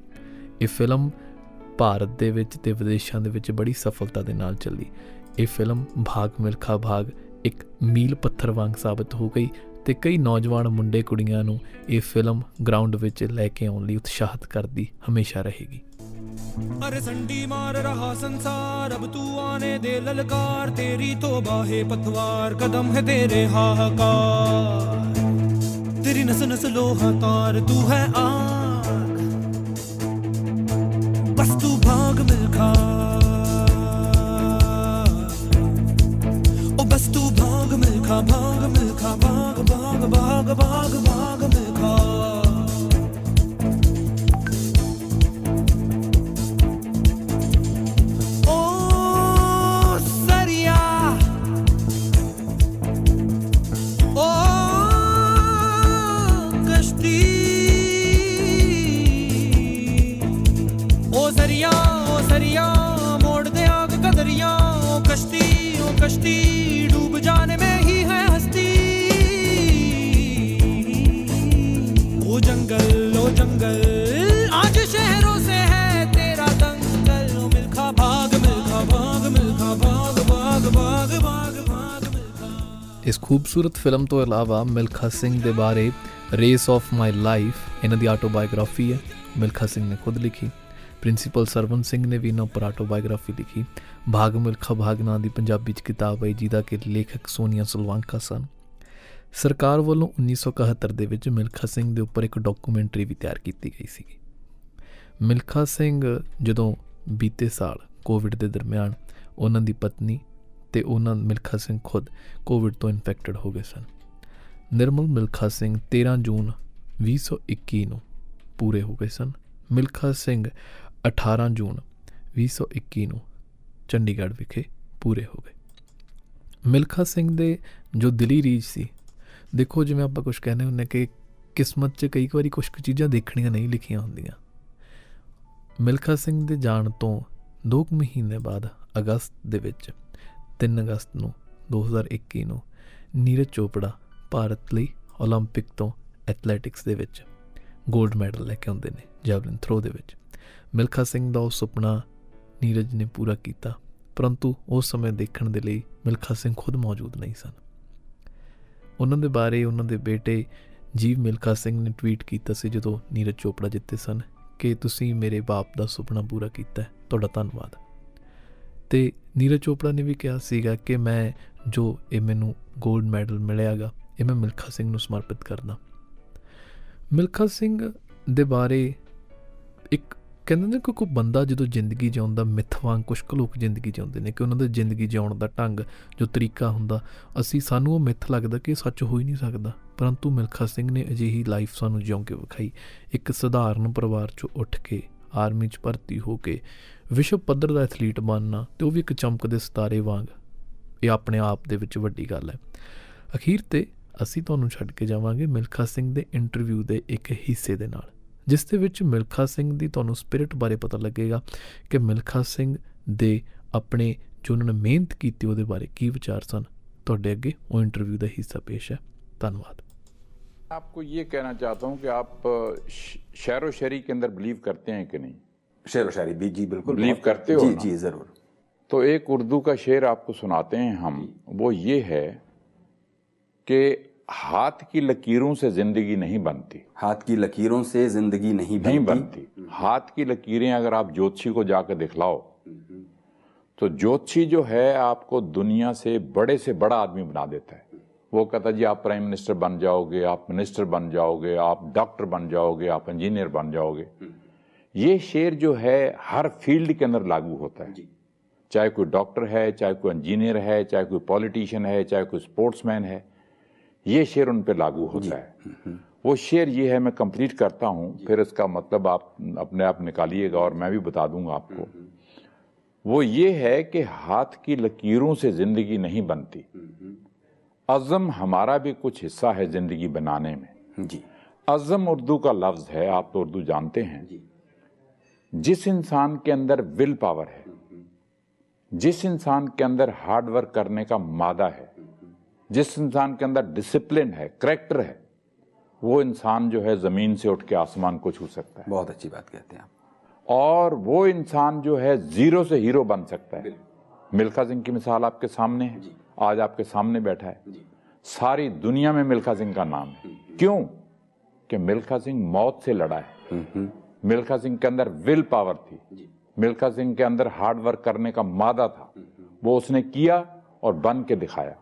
ਇਹ ਫਿਲਮ ਭਾਰਤ ਦੇ ਵਿੱਚ ਤੇ ਵਿਦੇਸ਼ਾਂ ਦੇ ਵਿੱਚ ਬੜੀ ਸਫਲਤਾ ਦੇ ਨਾਲ ਚੱਲੀ। ਇਹ ਫਿਲਮ ਭਾਗ ਮਿਲਖਾ ਭਾਗ ਇੱਕ ਮੀਲ ਪੱਥਰ ਵਾਂਗ ਸਾਬਤ ਹੋ ਗਈ ਤੇ ਕਈ ਨੌਜਵਾਨ ਮੁੰਡੇ ਕੁੜੀਆਂ ਨੂੰ ਇਹ ਫਿਲਮ ਗਰਾਊਂਡ ਵਿੱਚ ਲੈ ਕੇ ਆਉਣ ਲਈ ਉਤਸ਼ਾਹਤ ਕਰਦੀ ਹਮੇਸ਼ਾ ਰਹੇਗੀ। ਅਰੇ ਸੰਡੀ ਮਾਰ ਰਹਾ ਸੰਸਾਰ, ਅਬ ਤੂੰ ਆਨੇ ਦੇ ਲਲਕਾਰ, ਤੇਰੀ ਤੋਬਾ ਹੈ ਪਤਵਾਰ ਕਦਮ ਹੈ ਤੇਰੇ ਹਾਹਾਕਾਰ। ਤੇਰੀ ਨਸ ਨਸ ਲੋਹਾ ਤਾਰ, ਤੂੰ ਹੈ ਆਗ। ਬਸ ਤੂੰ ਭਾਗ ਮਿਲ ਖਾ baka baka baka baka baka baka baka ਖੂਬਸੂਰਤ ਫਿਲਮ ਤੋਂ ਇਲਾਵਾ ਮਿਲਖਾ ਸਿੰਘ ਦੇ ਬਾਰੇ ਰੇਸ ਆਫ ਮਾਈ ਲਾਈਫ ਇਹਨਾਂ ਦੀ ਆਟੋਬਾਇਓਗ੍ਰਾਫੀ ਹੈ, ਮਿਲਖਾ ਸਿੰਘ ਨੇ ਖੁਦ ਲਿਖੀ। ਪ੍ਰਿੰਸੀਪਲ ਸਰਵਨ ਸਿੰਘ ਨੇ ਵੀ ਇਹਨਾਂ ਉੱਪਰ ਆਟੋਬਾਇਓਗ੍ਰਾਫੀ ਲਿਖੀ। ਭਾਗ ਮਿਲਖਾ ਭਾਗ ਨਾਂ ਦੀ ਪੰਜਾਬੀ ਚ ਕਿਤਾਬ ਹੈ, ਜਿਹਦਾ ਕਿ ਲੇਖਕ ਸੋਨੀਆ ਸੁਲਵਾਂਕਾ ਸਨ। ਸਰਕਾਰ ਵੱਲੋਂ 1971 ਦੇ ਵਿੱਚ ਮਿਲਖਾ ਸਿੰਘ ਦੇ ਉੱਪਰ ਇੱਕ ਡਾਕੂਮੈਂਟਰੀ ਵੀ ਤਿਆਰ ਕੀਤੀ ਗਈ ਸੀ ਮਿਲਖਾ ਸਿੰਘ ਜਦੋਂ ਬੀਤੇ ਸਾਲ ਕੋਵਿਡ ਦੇ ਦਰਮਿਆਨ ਉਹਨਾਂ ਦੀ ਪਤਨੀ ਤੇ ਉਹਨਾਂ ਮਿਲਖਾ ਸਿੰਘ ਖੁਦ ਕੋਵਿਡ ਤੋਂ ਇਨਫੈਕਟਡ ਹੋ ਗਏ ਸਨ। ਨਿਰਮਲ ਮਿਲਖਾ ਸਿੰਘ 13 ਜੂਨ 2021 ਨੂੰ ਪੂਰੇ ਹੋ ਗਏ ਸਨ। ਮਿਲਖਾ ਸਿੰਘ 18 ਜੂਨ 2021 ਨੂੰ ਚੰਡੀਗੜ੍ਹ ਵਿਖੇ ਪੂਰੇ ਹੋ ਗਏ। ਮਿਲਖਾ ਸਿੰਘ ਦੇ ਜੋ ਦਿਲੀ ਰੀਜ ਸੀ, ਦੇਖੋ ਜਿਵੇਂ ਆਪਾਂ ਕੁਝ ਕਹਿੰਦੇ ਹੁੰਦੇ ਕਿ ਕਿਸਮਤ 'ਚ ਕਈ ਵਾਰੀ ਕੁਝ ਕੁ ਚੀਜ਼ਾਂ ਦੇਖਣੀਆਂ ਨਹੀਂ ਲਿਖੀਆਂ ਹੁੰਦੀਆਂ। ਮਿਲਖਾ ਸਿੰਘ ਦੇ ਜਾਣ ਤੋਂ 2 ਮਹੀਨੇ ਬਾਅਦ ਅਗਸਤ ਦੇ ਵਿੱਚ 3 ਅਗਸਤ ਨੂੰ 2021 ਨੂੰ, ਨੀਰਜ ਚੋਪੜਾ ਭਾਰਤ ਲਈ 올림픽 ਤੋਂ ਐਥਲੈਟਿਕਸ ਦੇ ਵਿੱਚ 골ਡ ਮੈਡਲ ਲੈ ਕੇ ਆਉਂਦੇ ਨੇ ਜੈਵਲਿਨ ਥਰੋ ਦੇ ਵਿੱਚ। ਮਿਲਖਾ ਸਿੰਘ ਦਾ ਉਹ ਸੁਪਨਾ ਨੀਰਜ ਨੇ ਪੂਰਾ ਕੀਤਾ, ਪਰੰਤੂ ਉਸ ਸਮੇਂ ਦੇਖਣ ਦੇ ਲਈ ਮਿਲਖਾ ਸਿੰਘ ਖੁਦ ਮੌਜੂਦ ਨਹੀਂ ਸਨ। ਉਹਨਾਂ ਦੇ ਬਾਰੇ ਉਹਨਾਂ ਦੇ ਬੇਟੇ ਜੀਵ ਮਿਲਖਾ ਸਿੰਘ ਨੇ ਟਵੀਟ ਕੀਤਾ ਸੀ ਜਦੋਂ ਨੀਰਜ ਚੋਪੜਾ ਜਿੱਤੇ ਸਨ ਕਿ ਤੁਸੀਂ ਮੇਰੇ ਬਾਪ ਦਾ ਸੁਪਨਾ ਪੂਰਾ ਕੀਤਾ, ਤੁਹਾਡਾ ਧੰਨਵਾਦ। ਤੇ ਨੀਰਜ ਚੋਪੜਾ ਨੇ ਵੀ ਕਿਹਾ ਸੀਗਾ ਕਿ ਮੈਂ ਜੋ ਇਹ ਮੈਨੂੰ 골ਡ ਮੈਡਲ ਮਿਲਿਆਗਾ, ਇਹ ਮੈਂ ਮਿਲਖਾ ਸਿੰਘ ਨੂੰ ਸਮਰਪਿਤ ਕਰਦਾ। ਮਿਲਖਾ ਸਿੰਘ ਦੇ ਬਾਰੇ ਇੱਕ ਕਹਿੰਦੇ ਨੇ ਕਿ ਕੋਈ ਬੰਦਾ ਜਦੋਂ ਜ਼ਿੰਦਗੀ ਜਿਉਂਦਾ, ਮਿੱਥ ਵਾਂਗ ਕੁਝ ਕੁ ਲੋਕ ਜ਼ਿੰਦਗੀ ਜਿਉਂਦੇ ਨੇ ਕਿ ਉਹਨਾਂ ਦਾ ਜ਼ਿੰਦਗੀ ਜਿਉਣ ਦਾ ਢੰਗ, ਜੋ ਤਰੀਕਾ ਹੁੰਦਾ, ਅਸੀਂ ਸਾਨੂੰ ਉਹ ਮਿੱਥ ਲੱਗਦਾ ਕਿ ਇਹ ਸੱਚ ਹੋ ਹੀ ਨਹੀਂ ਸਕਦਾ। ਪਰੰਤੂ ਮਿਲਖਾ ਸਿੰਘ ਨੇ ਅਜਿਹੀ ਲਾਈਫ ਸਾਨੂੰ ਜਿਉਂ ਕੇ ਵਿਖਾਈ, ਇੱਕ ਸਧਾਰਨ ਪਰਿਵਾਰ ਚੋਂ ਉੱਠ ਕੇ ਆਰਮੀ 'ਚ ਭਰਤੀ ਹੋ ਕੇ ਵਿਸ਼ਵ ਪੱਧਰ ਦਾ ਐਥਲੀਟ ਬਣਨਾ ਤੇ ਉਹ ਵੀ ਇੱਕ ਚਮਕਦੇ ਸਿਤਾਰੇ ਵਾਂਗ ਇਹ ਆਪਣੇ ਆਪ ਦੇ ਵਿੱਚ ਵੱਡੀ ਗੱਲ ਹੈ ਅਖੀਰ ਤੇ ਅਸੀਂ ਤੁਹਾਨੂੰ ਛੱਡ ਕੇ ਜਾਵਾਂਗੇ ਮਿਲਖਾ ਸਿੰਘ ਦੇ ਇੰਟਰਵਿਊ ਦੇ ਇੱਕ ਹਿੱਸੇ ਦੇ ਨਾਲ ਜਿਸ ਦੇ ਵਿੱਚ ਮਿਲਖਾ ਸਿੰਘ ਦੀ ਤੁਹਾਨੂੰ ਸਪਿਰਿਟ ਬਾਰੇ ਪਤਾ ਲੱਗੇਗਾ ਕਿ ਮਿਲਖਾ ਸਿੰਘ ਦੇ ਆਪਣੇ ਜੋ ਉਹਨਾਂ ਨੇ ਮਿਹਨਤ ਕੀਤੀ ਉਹਦੇ ਬਾਰੇ ਕੀ ਵਿਚਾਰ ਸਨ ਤੁਹਾਡੇ ਅੱਗੇ ਉਹ ਇੰਟਰਵਿਊ ਦਾ ਹਿੱਸਾ ਪੇਸ਼ ਹੈ ਧੰਨਵਾਦ आपको ये कहना चाहता हूँ कि आप अ, श- शेर व शरी के अंदर बिलीव करते हैं कि नहीं शेर व शायरी। भी जी बिल्कुल बहुत- करते हो जी जी ज़रूर। तो एक उर्दू का शेर आपको सुनाते हैं हम। वो ये है कि हाथ की लकीरों से ज़िंदगी नहीं बनती। हाथ की लकीरों से ज़िंदगी नहीं बनती नहीं बनती। हाथ की लकीरें अगर आप ज्योतिषी को जाकर दिखलाओ तो ज्योतिषी जो है आपको दुनिया से बड़े से बड़ा आदमी बना देता है। वो कहता जी आप प्राइम मिनिस्टर बन जाओगे आप मिनिस्टर बन जाओगे आप डॉक्टर बन जाओगे आप इंजीनियर बन जाओगे। ये शेर जो है हर फ़ील्ड के अंदर लागू होता है। चाहे कोई डॉक्टर है चाहे कोई इंजीनियर है चाहे कोई पॉलिटिशियन है चाहे कोई स्पोर्ट्समैन है ये शेर उन पर लागू होता है। वो शेर ये है मैं कंप्लीट करता हूँ फिर इसका मतलब आप अपने आप निकालिएगा और मैं भी बता दूँगा आपको। वो ये है कि हाथ की लकीरों से ज़िंदगी नहीं बनती। अज़म हमारा भी कुछ हिस्सा है ज़िंदगी बनाने में। जी। अज़म उर्दू का लफ्ज है आप तो उर्दू जानते हैं। जी। जिस इंसान के अंदर विल पावर है जिस इंसान के अंदर हार्ड वर्क करने का मादा है जिस इंसान के अंदर डिसिप्लिन है करेक्टर है वो इंसान जो है ज़मीन से उठ के आसमान को छू सकता है। बहुत अच्छी बात कहते हैं आप। और वो इंसान जो है ज़ीरो से हीरो बन सकता है। मिल्खा सिंह की मिसाल आपके सामने है। आज आपके सामने बैठा है। सारी दुनिया में मिल्खा सिंह का नाम है। क्यों? कि मिल्खा सिंह मौत से लड़ा है। मिल्खा सिंह के अंदर विल पावर थी मिल्खा सिंह के अंदर हार्ड वर्क करने का मादा था वो उसने किया और बन के दिखाया